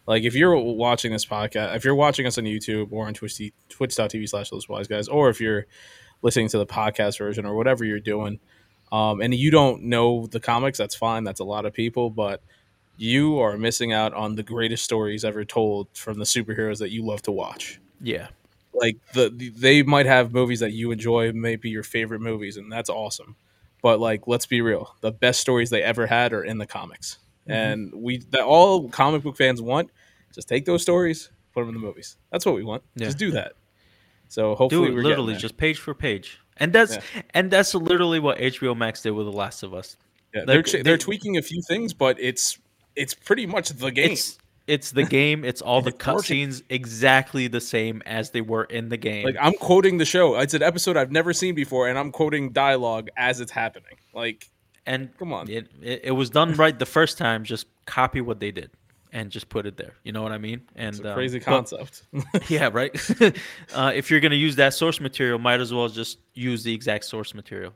like, if you're watching this podcast, if you're watching us on YouTube or on Twitch, twitch.tv slash those wise guys, or if you're listening to the podcast version or whatever you're doing, um, and you don't know the comics, that's fine. That's a lot of people, but you are missing out on the greatest stories ever told from the superheroes that you love to watch. Yeah. Like the, the they might have movies that you enjoy, maybe your favorite movies, and that's awesome. But like, let's be real, the best stories they ever had are in the comics, Mm-hmm. and we that all comic book fans want. Just take those stories, put them in the movies. That's what we want. Yeah. Just do that. So Do hopefully, it we're literally just page for page, and that's Yeah. and that's literally what HBO Max did with The Last of Us. Yeah, they're ch- they- they're tweaking a few things, but it's it's pretty much the game. It's it's the game. It's all the cutscenes exactly the same as they were in the game. Like I'm quoting the show. It's an episode I've never seen before, and I'm quoting dialogue as it's happening. Like, and come on. it, it it was done right the first time. Just copy what they did and just put it there. You know what I mean? And it's a um, crazy but- concept. yeah, right. uh, if you're gonna use that source material, might as well just use the exact source material.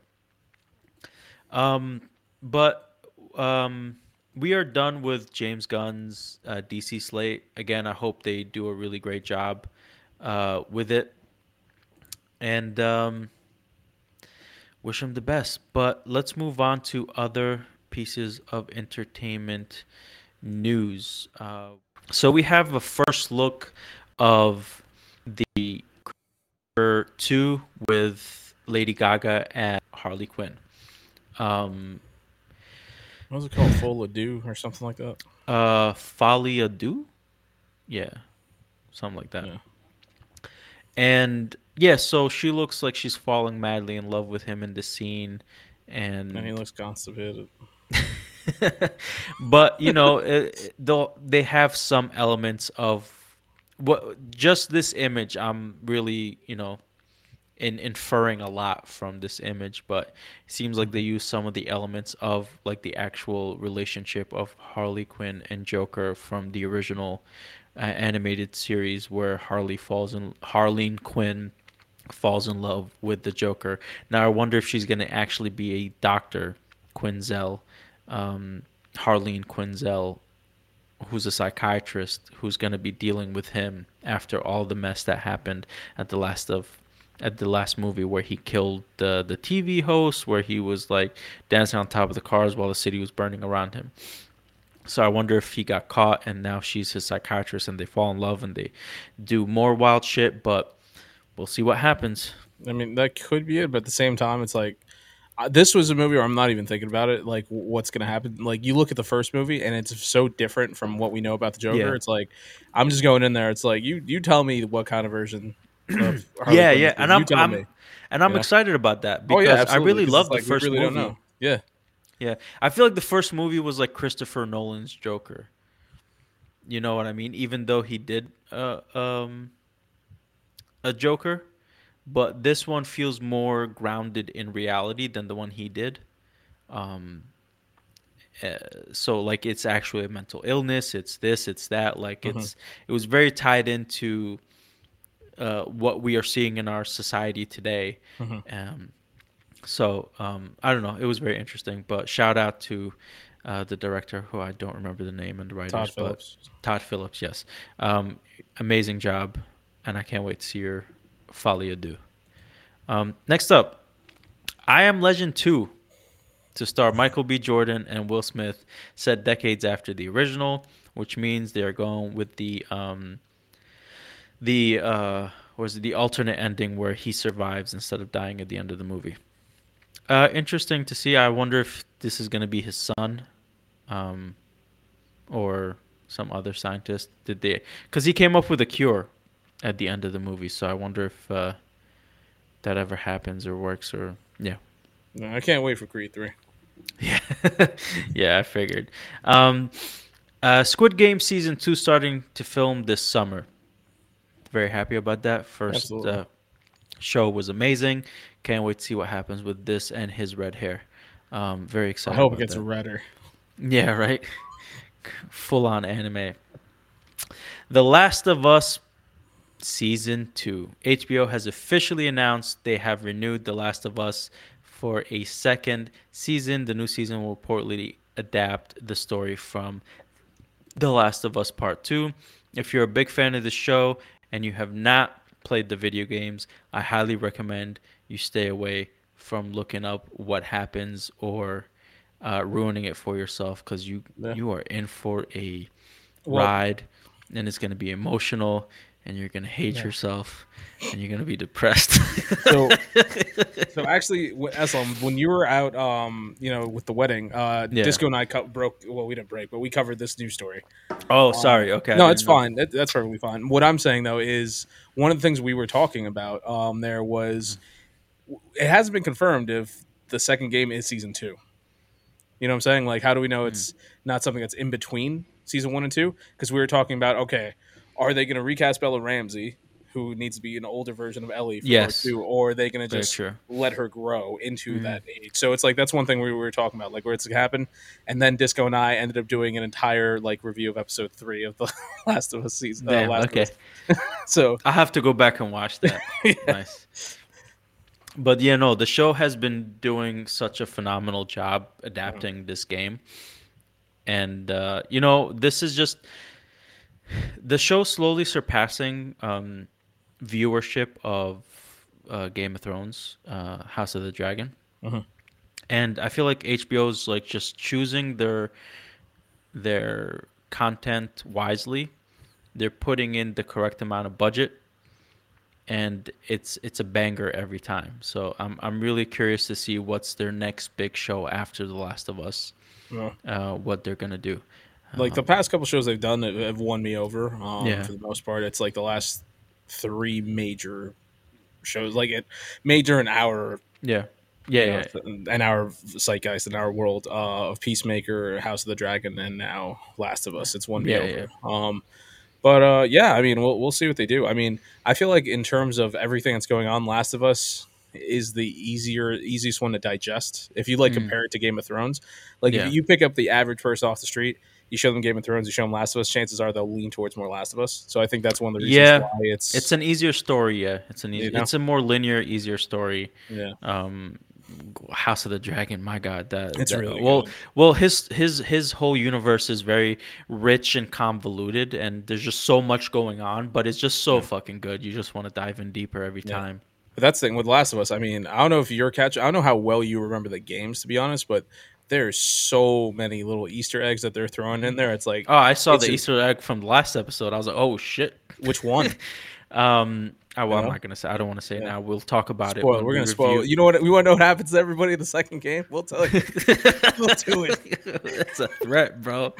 Um, but um, we are done with James Gunn's uh, DC slate. Again, I hope they do a really great job uh, with it, and um, wish him the best. But let's move on to other pieces of entertainment news. Uh, so we have a first look of the 2 with Lady Gaga and Harley Quinn. Um, what was it called? Full ado or something like that. uh, Folly Ado? Yeah, something like that. Yeah. And yeah, so she looks like she's falling madly in love with him in the scene. And, And he looks constipated. but you know, it, they'll they have some elements of what just this image. I'm really you know, in inferring a lot from this image, but it seems like they use some of the elements of like the actual relationship of Harley Quinn and Joker from the original uh, animated series, where Harley falls in Harleen Quinn falls in love with the Joker. Now I wonder if she's gonna actually be a doctor, Quinzel, um, Harleen Quinzel, who's a psychiatrist who's gonna be dealing with him after all the mess that happened at the last of at the last movie where he killed the the TV host, where he was like dancing on top of the cars while the city was burning around him. So I wonder if he got caught and now she's his psychiatrist and they fall in love and they do more wild shit, but we'll see what happens. I mean, that could be it, but at the same time, it's like uh, this was a movie where I'm not even thinking about it. Like, what's going to happen? Like, you look at the first movie, and it's so different from what we know about the Joker. Yeah. It's like I'm just going in there. It's like you you tell me what kind of version. Yeah, yeah, and I'm, I'm me. and I'm excited about that Oh because yeah, I really love the like, first really movie. Yeah, Yeah, I feel like the first movie was like Christopher Nolan's Joker. You know what I mean? Even though he did uh, um, a Joker, but this one feels more grounded in reality than the one he did. Um, uh, so like it's actually a mental illness. It's this. It's that. Like Mhm. it's it was very tied into uh, what we are seeing in our society today. Mhm. Um, so um, I don't know. It was very interesting. But shout out to uh, the director, who I don't remember the name and the writers, Todd but Phillips. Todd Phillips. Yes, um, amazing job, and I can't wait to see your Folly Ado. Um, next up, I Am Legend two, to star Michael B. Jordan and Will Smith, set decades after the original, which means they are going with the um, the uh, was it the alternate ending where he survives instead of dying at the end of the movie. Uh, interesting to see. I wonder if this is going to be his son, um, or some other scientist. Did they? Because he came up with a cure at the end of the movie. So I wonder if uh, that ever happens or works or yeah. No, I can't wait for Creed three. Yeah, yeah, I figured. Um, uh, Squid Game season two starting to film this summer. Very happy about that. First uh, show was amazing. Can't wait to see what happens with this and his red hair. Um, very excited. I hope it gets that. redder. Yeah, right. Full on anime. The Last of Us season 2. HBO has officially announced they have renewed The Last of Us for a second season. The new season will reportedly adapt the story from The Last of Us Part 2. If you're a big fan of the show and you have not played the video games, I highly recommend you stay away from looking up what happens or uh, ruining it for yourself because you Yeah. you are in for a Well- ride and it's going to be emotional. And you're gonna hate yeah. yourself, and you're gonna be depressed. so, so actually, Eslam, when you were out, um, you know, with the wedding, uh, yeah. Disco and I co- broke. Well, we didn't break, but we covered this news story. Oh, um, sorry. Okay. No, it's know. fine. That, that's perfectly fine. What I'm saying though is one of the things we were talking about. Um, there was, it hasn't been confirmed if the second game is season two. You know what I'm saying? Like, how do we know it's mm. not something that's in between season one and two? Because we were talking about, okay, are they going to recast Bella Ramsey, who needs to be an older version of Ellie for yes. two, or are they going to just let her grow into mm. that age? So it's like that's one thing we were talking about, like where it's going to happen. And then Disco and I ended up doing an entire like review of episode three of the Last of Us season. Uh, Damn, uh, okay. so I have to go back and watch that. yeah. Nice but yeah, no, the show has been doing such a phenomenal job adapting mm-hmm. this game, and uh, you know, this is just the show slowly surpassing um, viewership of uh, Game of Thrones, uh, House of the Dragon, mm-hmm. and I feel like HBO's like just choosing their their content wisely. They're putting in the correct amount of budget and it's it's a banger every time. So I'm I'm really curious to see what's their next big show after The Last of Us. Yeah. Uh, what they're gonna do. Like the past couple shows they've done have won me over. Um, yeah. For the most part, it's like the last three major shows, like it major an hour. Yeah. Yeah, yeah. Know, an hour of Zeitgeist, an hour world uh, of Peacemaker, House of the Dragon, and now Last of Us. It's one me yeah, over. Yeah. Um, but uh, yeah, I mean, we'll we'll see what they do. I mean, I feel like in terms of everything that's going on, Last of Us is the easier easiest one to digest. If you like mm. compare it to Game of Thrones, like yeah. if you pick up the average person off the street, you show them Game of Thrones, you show them Last of Us, chances are they'll lean towards more Last of Us. So I think that's one of the reasons yeah, why it's it's an easier story. Yeah, it's an easy, you know? it's a more linear, easier story. Yeah. Um, House of the Dragon. My God, that it's that, really well. Good. Well, his his his whole universe is very rich and convoluted, and there's just so much going on. But it's just so yeah. fucking good. You just want to dive in deeper every yeah. time. But that's the thing with Last of Us. I mean, I don't know if you're catch. I don't know how well you remember the games, to be honest, but there's so many little Easter eggs that they're throwing in there. It's like, oh, I saw the Easter egg from the last episode. I was like, oh shit, which one? um, Oh, well, I'm not gonna say. I don't want to say yeah. now. We'll talk about spoil. it. We're gonna spoil. You know what? We want to know what happens to everybody in the second game. We'll tell you. we'll do it. It's a threat, bro.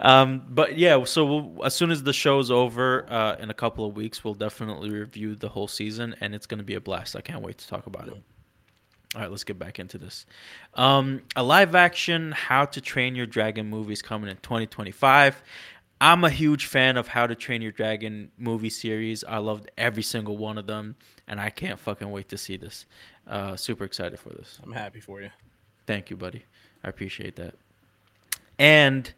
um, but yeah. So we'll, as soon as the show's over uh, in a couple of weeks, we'll definitely review the whole season, and it's gonna be a blast. I can't wait to talk about it. All right, let's get back into this. Um, a live action How to Train Your Dragon movie is coming in 2025. I'm a huge fan of How to Train Your Dragon movie series. I loved every single one of them, and I can't fucking wait to see this. Uh, super excited for this. I'm happy for you. Thank you, buddy. I appreciate that. And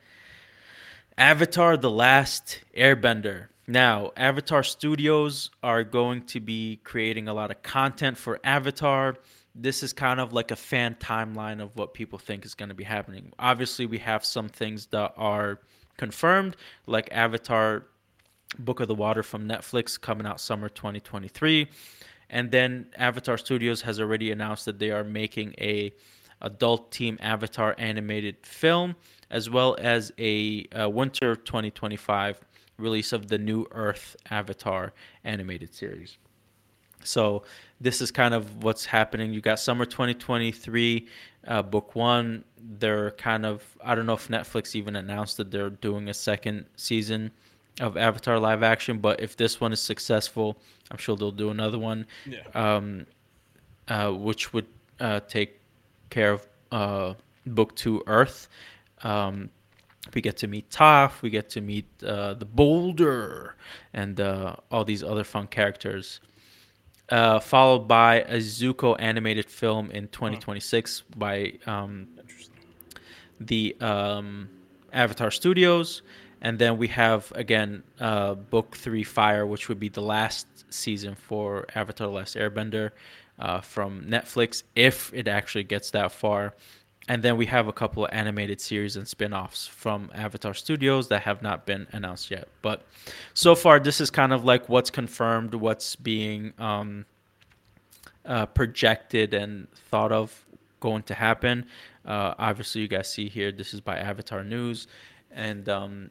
Avatar: The Last Airbender. Now, Avatar Studios are going to be creating a lot of content for Avatar. This is kind of like a fan timeline of what people think is going to be happening. Obviously, we have some things that are confirmed, like Avatar Book of the Water from Netflix coming out summer 2023. And then Avatar Studios has already announced that they are making a adult team Avatar animated film as well as a, a winter 2025 release of the new Earth Avatar animated series. So this is kind of what's happening. You got summer 2023, uh, book one. They're kind of I don't know if Netflix even announced that they're doing a second season of Avatar live action, but if this one is successful, I'm sure they'll do another one. Yeah. Um, uh, which would uh, take care of uh, book two, Earth. Um, we get to meet Toph, we get to meet uh, the Boulder, and uh, all these other fun characters uh, followed by a Zuko animated film in 2026 hmm. by um, the um, Avatar Studios. And then we have, again, uh, Book 3 Fire, which would be the last season for Avatar The Last Airbender uh, from Netflix, if it actually gets that far. And then we have a couple of animated series and spin offs from Avatar Studios that have not been announced yet. But so far, this is kind of like what's confirmed, what's being um, uh, projected and thought of going to happen. Uh, obviously, you guys see here, this is by Avatar News. And um,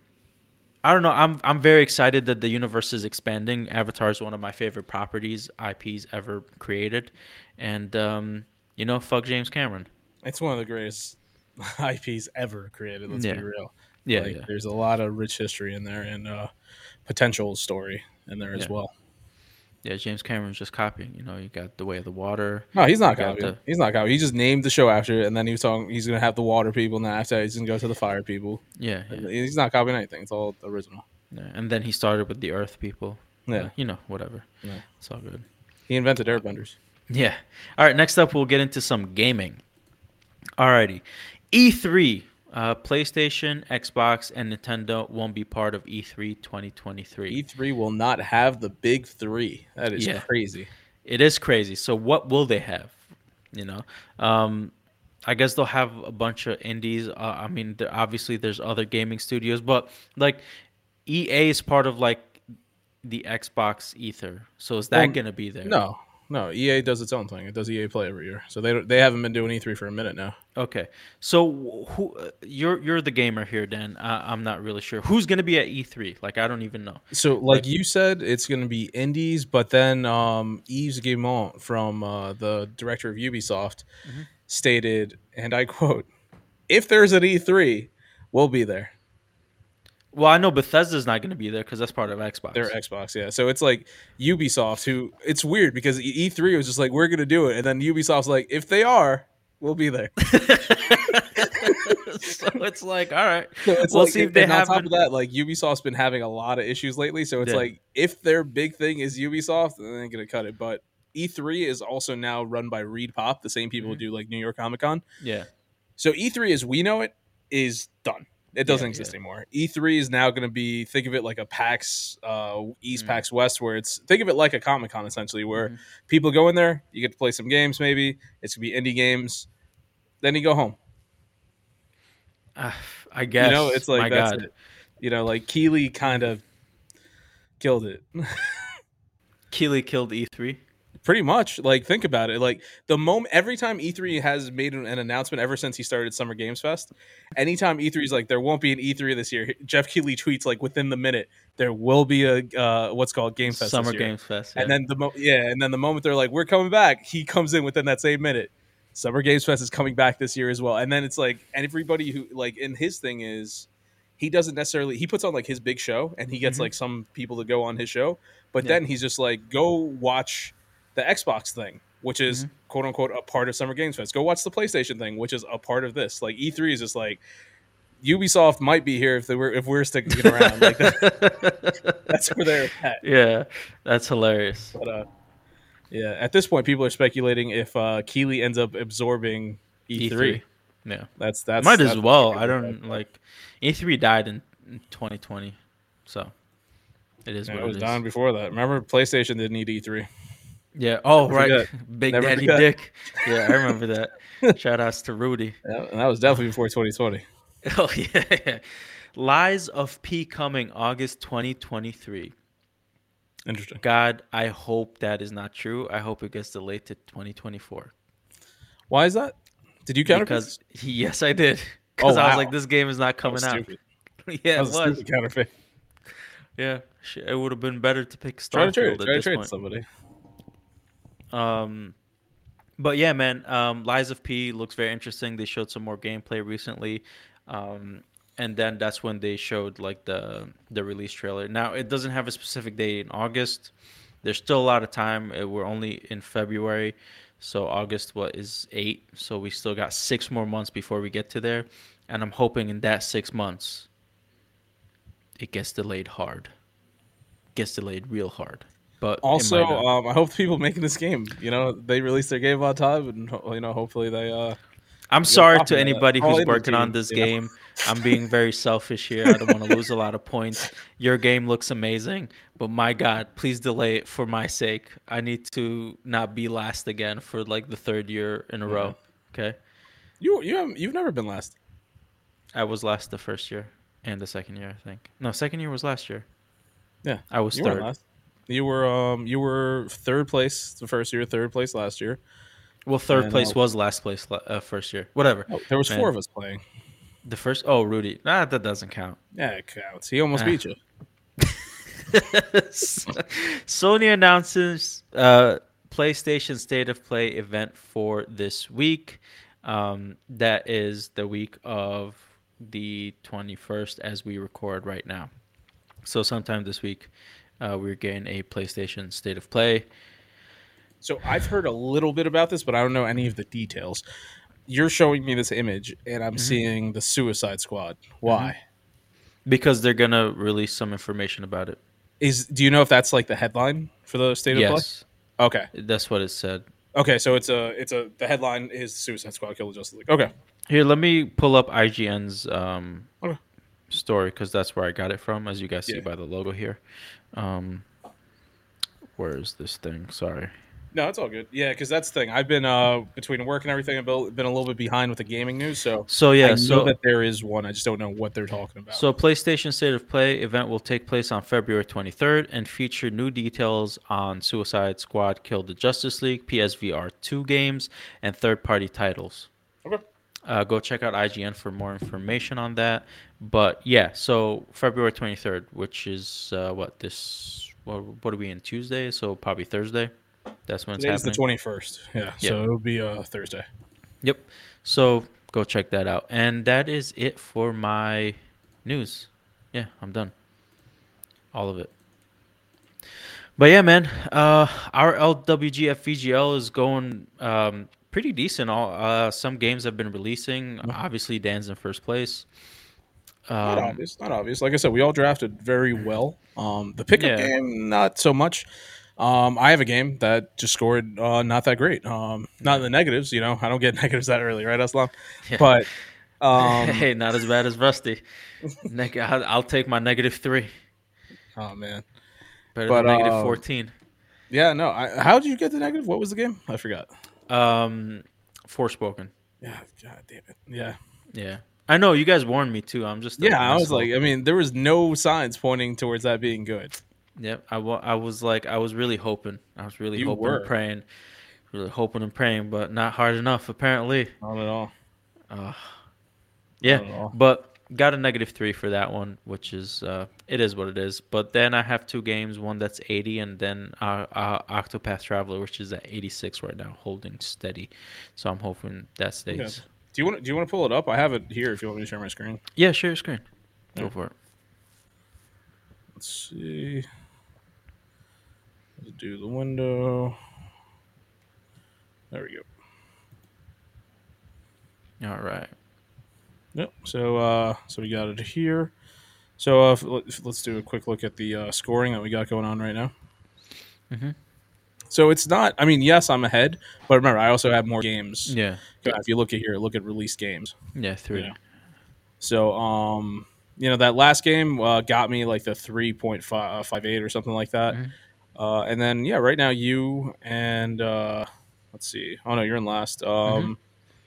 I don't know. I'm I'm very excited that the universe is expanding. Avatar is one of my favorite properties, IPs ever created, and um, you know, fuck James Cameron. It's one of the greatest IPs ever created. Let's Yeah. be real. Yeah, Like, yeah, There's a lot of rich history in there and uh, potential story in there as well. yeah. James Cameron's just copying. You know, you got The Way of the Water. No, he's not copying. the- He's not copying. He just named the show after it, and then he was talking. He's gonna have the water people, and then after that, he's gonna go to the fire people. Yeah, yeah, He's not copying anything. It's all original. yeah. And then he started with the Earth people. Yeah, Uh, you know, whatever. Yeah. It's all good. he invented airbenders. Yeah. All right. Next up, we'll get into some gaming. Alrighty. E3, uh, PlayStation, Xbox, and Nintendo won't be part of E E3 2023. E3 E will not have the big three. That is Yeah. crazy. It is crazy. So, what will they have? You know, um, I guess they'll have a bunch of indies. Uh, I mean, there, obviously, there's other gaming studios, but like EA is part of like the Xbox ether. So, is that Well, going to be there? No, no. EA does its own thing. It does EA Play every year, so they don't, they haven't been doing E3 for a minute now. Okay, so who you're you're the gamer here, Dan? Uh, I'm not really sure who's gonna be at E3. Like I don't even know. So, like you said, it's going to be indies, but then um, Yves Guillemot from uh, the director of Ubisoft Mm-hmm. stated, and I quote, "If there's an E3, we'll be there." Well, I know Bethesda's not gonna be there because that's part of Xbox. They're Xbox, yeah. So it's like Ubisoft, who it's weird because E- E3 was just like, "We're going to do it," and then Ubisoft's like, "If they are, we'll be there." so it's like, all right, So we'll like, see if they and on have. top of that, like Ubisoft's been having a lot of issues lately. So it's Yeah. like if their big thing is Ubisoft, then they're gonna cut it. But E3 is also now run by ReedPop, the same people who Mhm. do like New York Comic Con. Yeah, So E3 as we know it is done. It doesn't Yeah, exist yeah. anymore. E3 is now going to be think of it like a PAX uh, East, Mm. PAX West, where it's think of it like a Comic Con essentially, where Mhm. people go in there, you get to play some games, maybe it's gonna be indie games, then you go home. uh, I guess. You know, it's like my that's God, it. You know, like Keighley kind of killed it. Keighley killed E E3. Pretty much. Like think about it. Like the moment every time E3 has made an, an announcement ever since he started Summer Games Fest, anytime E3 is like there won't be an E3 this year, Geoff Keighley tweets like within the minute there will be a uh, what's called Game Fest Summer. Games Fest. And then the mo- yeah, and then the moment they're like we're coming back, he comes in within that same minute. Summer Games Fest is coming back this year as well. And then it's like everybody who like and his thing is he doesn't necessarily he puts on like his big show and he gets Mhm. like some people to go on his show, but Yeah. then he's just like go watch the Xbox thing, which is Mhm. quote unquote a part of Summer Games Fest. Go watch the PlayStation thing, which is a part of this. Like E3 is just like Ubisoft might be here if they were if we're sticking around. Like that, that's where they're at. yeah, that's hilarious. But uh, yeah, at this point, people are speculating if uh, Keighley ends up absorbing E3. E3. Yeah, That's that's might as well. I don't like E3 died in in 2020, so it is Yeah, what it was it is. done before that. Remember, PlayStation didn't need E3. Yeah. Oh, Never right. forget. Big Never Daddy forget. Dick. Yeah, I remember that. Shout outs to Rudy. Yeah, and that was definitely before 2020. Oh yeah. Lies of P coming August 2023. Interesting. God, I hope that is not true. I hope it gets delayed to 2024. Why is that? Did you counterfeit? Because yes, I did. Because Oh, I was like, this game is not coming out. yeah, That it was a was. counterfeit. Yeah, it would have been better to pick Try to trade. Try to trade somebody. Um, but yeah, man, um, Lies of P looks very interesting. They showed some more gameplay recently, um, and then that's when they showed like the the release trailer. Now it doesn't have a specific date in August. There's still a lot of time. Uh, We're only in February, so August what is eight. So we still got six more months before we get to there, and I'm hoping in that six months it gets delayed hard. Gets delayed real hard. But Also, um, I hope the people making this game, you know, they release their game on time, and you know, hopefully they. uh I'm sorry to anybody who's working on this game. I'm being very selfish here. I don't want to lose a lot of points. Your game looks amazing, but my God, please delay it for my sake. I need to not be last again for like the third year in a Mm-hmm. row. Okay, You you have you've never been last. I was last the first year and the second year. I think no, second year was last year. Yeah, I was you third. last. You were um you were third place the first year, third place last year. Well, third And, place uh, was last place uh, first year. Whatever. Oh, there was Man. four of us playing. The first, oh, Rudy. Ah, that doesn't count. Yeah, it counts. He almost Ah. beat you. Sony announces uh, PlayStation State of Play event for this week. Um, that is the week of the 21st as we record right now. So, sometime this week, uh, we're getting a PlayStation State of Play. So I've heard a little bit about this, but I don't know any of the details. You're showing me this image, and Mm-hmm. I'm seeing the Suicide Squad. Why? Because they're going to release some information about it. Is do you know if that's like the headline for the state of Yes, play? Okay, that's what it said. okay. So it's a it's a the headline is Suicide Squad Kill the Justice League. Okay, Here, let me pull up IGN's um, Okay. Story because that's where I got it from, as you guys see by the logo here. Um, where is this thing? Sorry. no, it's all good. Yeah, because that's the thing. I've been uh between work and everything. I've been a little bit behind with the gaming news, so So I yeah, know so that there is one. I just don't know what they're talking about. so PlayStation State of Play event will take place on February 23rd and feature new details on Suicide Squad, Kill the Justice League, PSVR 2 games, and third-party titles. okay, Uh, go check out IGN for more information on that. But yeah, so February 23rd, which is uh, what this what, what are we in Tuesday? So probably Thursday. That's when it's today's the twenty first. Yeah, Yeah. so it'll be uh Thursday. Yep. So go check that out. And that is it for my news. Yeah, I'm done. All of it. But yeah, man, uh, our LWGF VGL is going um, pretty decent. All uh, some games have been releasing. Obviously, Dan's in first place. Not Um, obvious. Not obvious. Like I said, we all drafted very well. Um, the pickup Yeah. game, not so much. Um, I have a game that just scored uh, not that great. Um, not in the negatives, you know. I don't get negatives that early, right, Aslam? Yeah. But um, hey, not as bad as Rusty. Neg- I'll, I'll take my negative three. oh man, Better But, than negative uh, 14. yeah. No, I, how did you get the negative? What was the game? I forgot. Um, Forspoken. Yeah, god damn it. Yeah, Yeah. I know you guys warned me too. I'm just yeah. I was like, I mean, there was no signs pointing towards that being good. Yep. I, I was like, I was really hoping. I was really You hoping were. and praying, really hoping and praying, but not hard enough apparently. Not at all. Yeah. Not at all. But got a negative three for that one, which is uh, it is what it is. But then I have two games, one that's 80, and then uh, uh, Octopath Traveler, which is at 86 right now, holding steady. So I'm hoping that stays. Okay. Do you want? Do you want to pull it up? I have it here. If you want me to share my screen. Yeah, share your screen. Go Yeah. for it. Let's see. Let's do the window. There we go. All right. Yep. So, uh, so we got it here. So, uh, let's do a quick look at the uh, scoring that we got going on right now. Mhm. So it's not. I mean, yes, I'm ahead, but remember, I also have more games. Yeah. If you look at here, look at released games. Yeah, three. So, um, you know, that last game uh, got me like the three point five five eight or something like that. Mhm. Uh, and then yeah, right now you and uh, let's see. Oh no, you're in last. Um,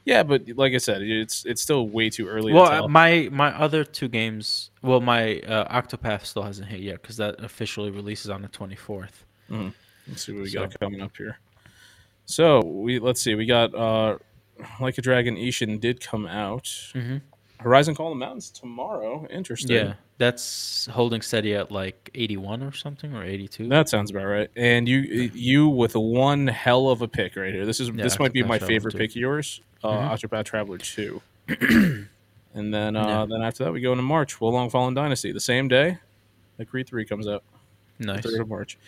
yeah, but like I said, it's it's still way too early. Well, to my my other two games. Well, my uh, Octopath still hasn't hit yet because that officially releases on the twenty fourth. Let's see what we So- got coming up here. So we let's see. We got uh, like a Dragon Ishin did come out. Mhm. Horizon Call of the Mountains tomorrow. Interesting. Yeah, that's holding steady at like eighty one or something or eighty two. That sounds about right. And you you with one hell of a pick right here. This is Yeah, this might be my favorite pick of yours. Uh Mhm. Octopath Traveler 2. and then uh Yeah. then after that we go into March, Will Wo Long Fallen Dynasty. The same day that Creed 3 comes out, Nice. 3rd of March.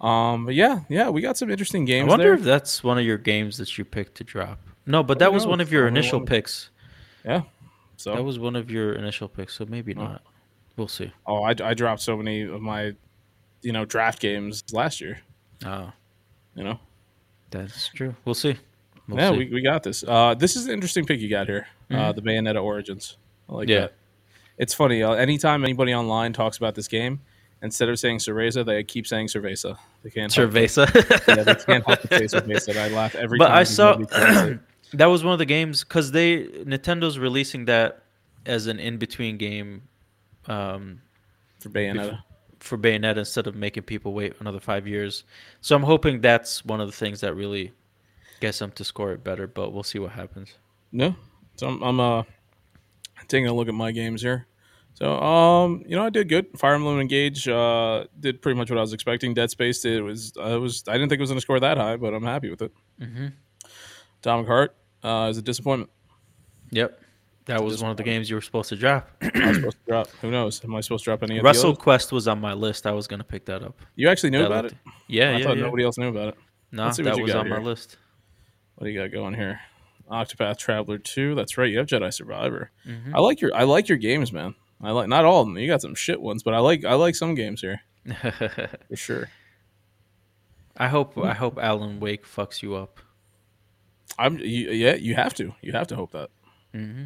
Um but yeah, yeah, we got some interesting games. I wonder there. if that's one of your games that you picked to drop. No, but that was one of your initial know. picks. yeah. So That was one of your initial picks, so maybe Oh. not. We'll see. oh, I, I dropped so many of my you know draft games last year, Oh, you know. that's true. We'll see. We'll yeah, see. we, we got this. Uh, this is an interesting pick you got here. Uh, Mhm. the Bayonetta Origins. I like Yeah. that. It's funny. Uh, anytime anybody online talks about this game, instead of saying Cereza, they keep saying Cerveza. They can't. Cerveza. Yeah, they can't help but say Cerveza. I laugh every but time. I saw somebody says it. that was one of the games because they Nintendo's releasing that as an in between game um, for Bayonetta. for Bayonetta instead of making people wait another five years. So I'm hoping that's one of the things that really gets them to score it better. But we'll see what happens. No, so I'm, I'm uh taking a look at my games here. So, um, you know, I did good. Fire Emblem Engage uh, did pretty much what I was expecting. Dead Space did was I was I didn't think it was going to score that high, but I'm happy with it. Mm-hmm. Atomic Heart uh, is a disappointment. Yep. That was one of the games you were supposed to drop. I was supposed to drop. Who knows? Am I supposed to drop any? Of Wrestle the others? Quest was on my list. I was gonna pick that up. You actually knew That about looked- it. Yeah, I yeah, thought yeah. nobody else knew about it. No, what that was on my list. What do you got going here? Octopath Traveler Two. That's right. You have Jedi Survivor. Mhm. I like your I like your games, man. I like not all of them. You got some shit ones, but I like I like some games here for sure. I hope I hope Alan Wake fucks you up. I'm you, yeah. You have to. You have to hope that. hmm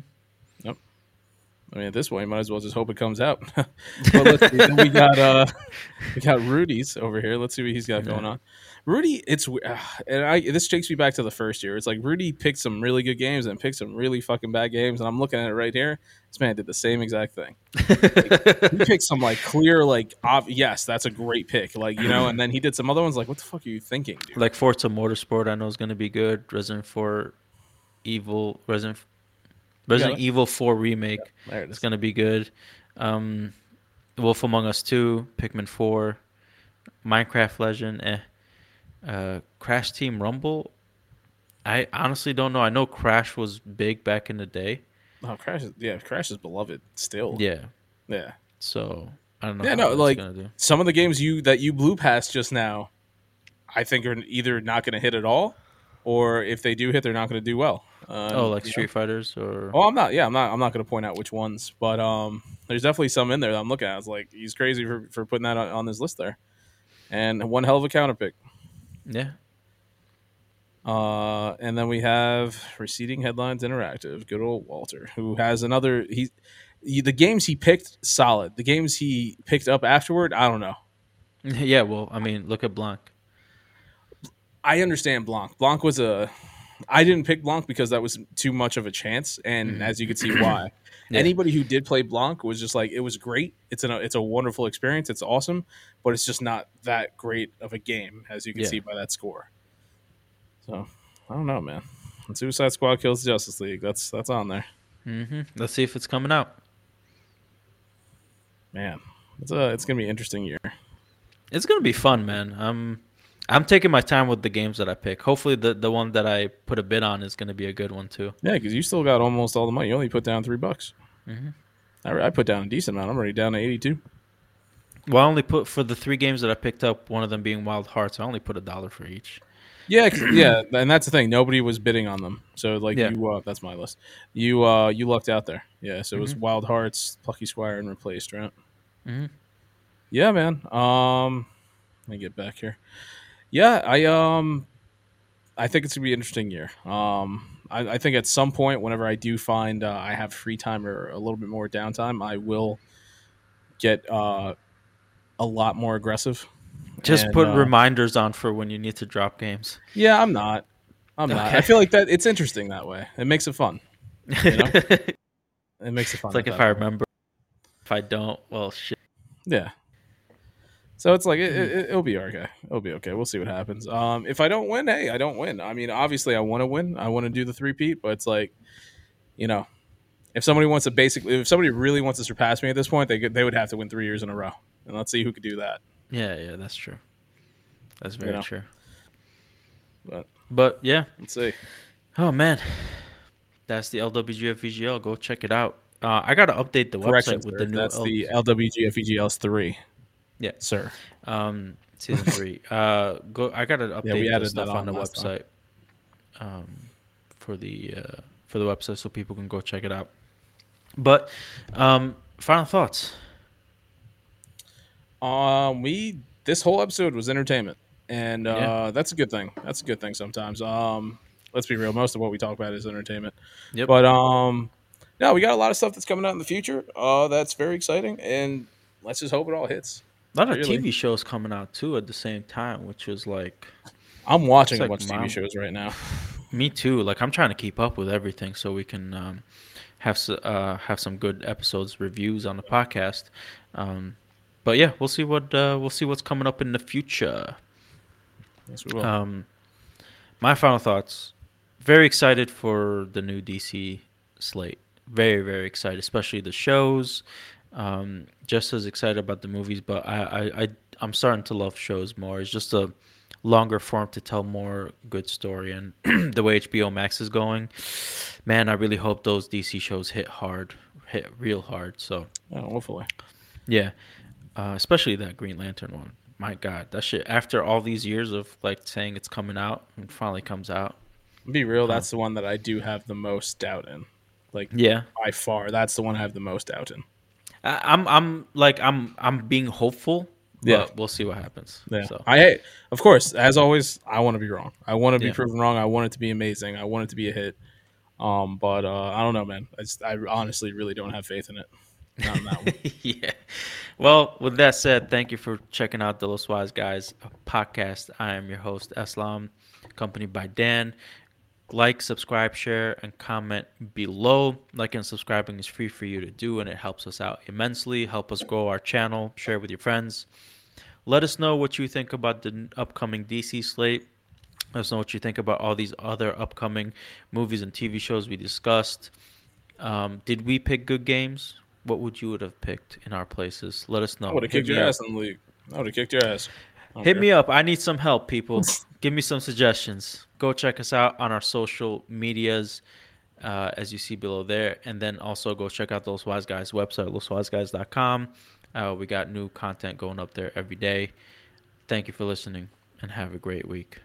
I mean, at this point, you might as well just hope it comes out. but let's see. Then we got uh, we got Rudy's over here. Let's see what he's got going on. Rudy, it's uh, and I this takes me back to the first year. It's like Rudy picked some really good games and picked some really fucking bad games, and I'm looking at it right here. This man did the same exact thing. He picked some like clear, like ob- yes, that's a great pick, like you know, and then he did some other ones like, what the fuck are you thinking, dude? like Forza Motorsport, I know is gonna be good. Resident 4 Evil Resident Resident it. Evil 4 remake There it is is. gonna be good. Um, Wolf Among Us 2, Pikmin 4, Minecraft Legend, eh. Uh, Crash Team Rumble. I honestly don't know. I know Crash was big back in the day. Oh, Crash, is, yeah, Crash is beloved still. Yeah. yeah. So I don't know. Yeah, no, like do. some of the games you that you blew past just now, I think are either not going to hit at all, or if they do hit, they're not going to do well. Um, oh, like you know? Street Fighters or Oh, I'm not. Yeah, I'm not. I'm not going to point out which ones, but um, there's definitely some in there that I'm looking at. I was like, he's crazy for, for putting that on, on this list there, and one hell of a counter pick. yeah. Uh, and then we have Receding Headlines Interactive, good old Walter, who has another. He, he the games he picked solid. The games he picked up afterward, I don't know. Yeah, well, I mean, look at Blanc. I understand Blanc. Blanc was a. I didn't pick Blanc because that was too much of a chance, and as you can see, why. Yeah. Anybody who did play Blanc was just like it was great. It's an it's a wonderful experience. It's awesome, but it's just not that great of a game as you can Yeah. see by that score. So I don't know, man. And Suicide Squad kills the Justice League. That's that's on there, hmm Let's see if it's coming out. man. It's a it's gonna be an interesting year. It's gonna be fun, man. I'm I'm taking my time with the games that I pick. Hopefully, the the one that I put a bid on is gonna be a good one too. Yeah, because you still got almost all the money. You only put down three bucks. Mhm. I, I put down a decent amount. I'm already down to eighty two. Well, I only put for the three games that I picked up. One of them being Wild Hearts. I only put a dollar for each. Yeah, yeah, and that's the thing. Nobody was bidding on them, so like Yeah. you, uh, that's my list. You, uh, you lucked out there. Yeah, so it was Mhm. Wild Hearts, Plucky Squire, and replaced, right? Mhm. Yeah, man. Um, let me get back here. Yeah, I um, I think it's gonna be an interesting year. Um, I, I think at some point, whenever I do find uh, I have free time or a little bit more downtime, I will get uh, a lot more aggressive. Just And, put uh, reminders on for when you need to drop games. Yeah, I'm not. I'm not. I feel like that it's interesting that way. It makes it fun. know? It makes it fun. like if I point. remember. If I don't, well, shit. Yeah. So it's like it, it, it'll be okay. It'll be okay. We'll see what happens. Um, if I don't win, hey, I don't win. I mean, obviously, I want to win. I want to do the three peat, but it's like, you know, if somebody wants to basically, if somebody really wants to surpass me at this point, they could, they would have to win three years in a row, and let's see who could do that. Yeah, yeah, that's true. That's very know. true. But But yeah. let's see. Oh man, that's the LWGF VGL. Go check it out. Uh, I gotta update the website with the new That's L- the LWGFEGL's three. Yeah. sir. um season three. Uh, go. I gotta update we the added stuff that on on the last time. website. Um, for the uh, for the website so people can go check it out. But um, final thoughts. Um, we this whole episode was entertainment, and uh, Yeah. that's a good thing. That's a good thing sometimes. Um, let's be real. Most of what we talk about is entertainment. Yep. But um, no, we got a lot of stuff that's coming out in the future. Uh, that's very exciting, and let's just hope it all hits. A lot of Really? TV shows coming out too at the same time, which is like I'm watching a like bunch of TV shows right now. me too. Like I'm trying to keep up with everything so we can um, have uh, have some good episodes reviews on the podcast. Um, but yeah, we'll see what uh, we'll see what's coming up in the future. Yes, we will. Um, my final thoughts. Very excited for the new DC slate. very very excited, especially the shows. Um, just as excited about the movies, but I, I I I'm starting to love shows more. It's just a longer form to tell more good story, and the way HBO Max is going, man, I really hope those DC shows hit hard, hit real hard. So Yeah, hopefully. yeah, uh, especially that Green Lantern one. My God, that shit. After all these years of like saying it's coming out, it finally comes out. Be real, that's the one that I do have the most doubt in. Like Yeah, by far, that's the one I have the most doubt in. I, I'm I'm like I'm I'm being hopeful. But Yeah. we'll see what happens. Yeah. So I of course, as always, I want to be wrong. I want to be Yeah. proven wrong. I want it to be amazing. I want it to be a hit. Um, but uh, I don't know, man. I, just, I honestly really don't have faith in it. Not in that one. yeah. Well, with that said, thank you for checking out the Los Wise Guys podcast. I am your host, Eslam, accompanied by Dan. Like, subscribe, share, and comment below. Like and subscribing is free for you to do, and it helps us out immensely. Help us grow our channel. Share with your friends. Let us know what you think about the upcoming DC slate. Let us know what you think about all these other upcoming movies and TV shows we discussed. Um, did we pick good games? What would you would have picked in our places? Let us know. I would have kicked your up. ass in the league. I would have kicked your ass. Hit care. me up. I need some help, people. Give me some suggestions. Go check us out on our social medias, uh, as you see below there, and then also go check out those Wise Guys website, loswiseguys.com. Uh, we got new content going up there every day. Thank you for listening, and have a great week.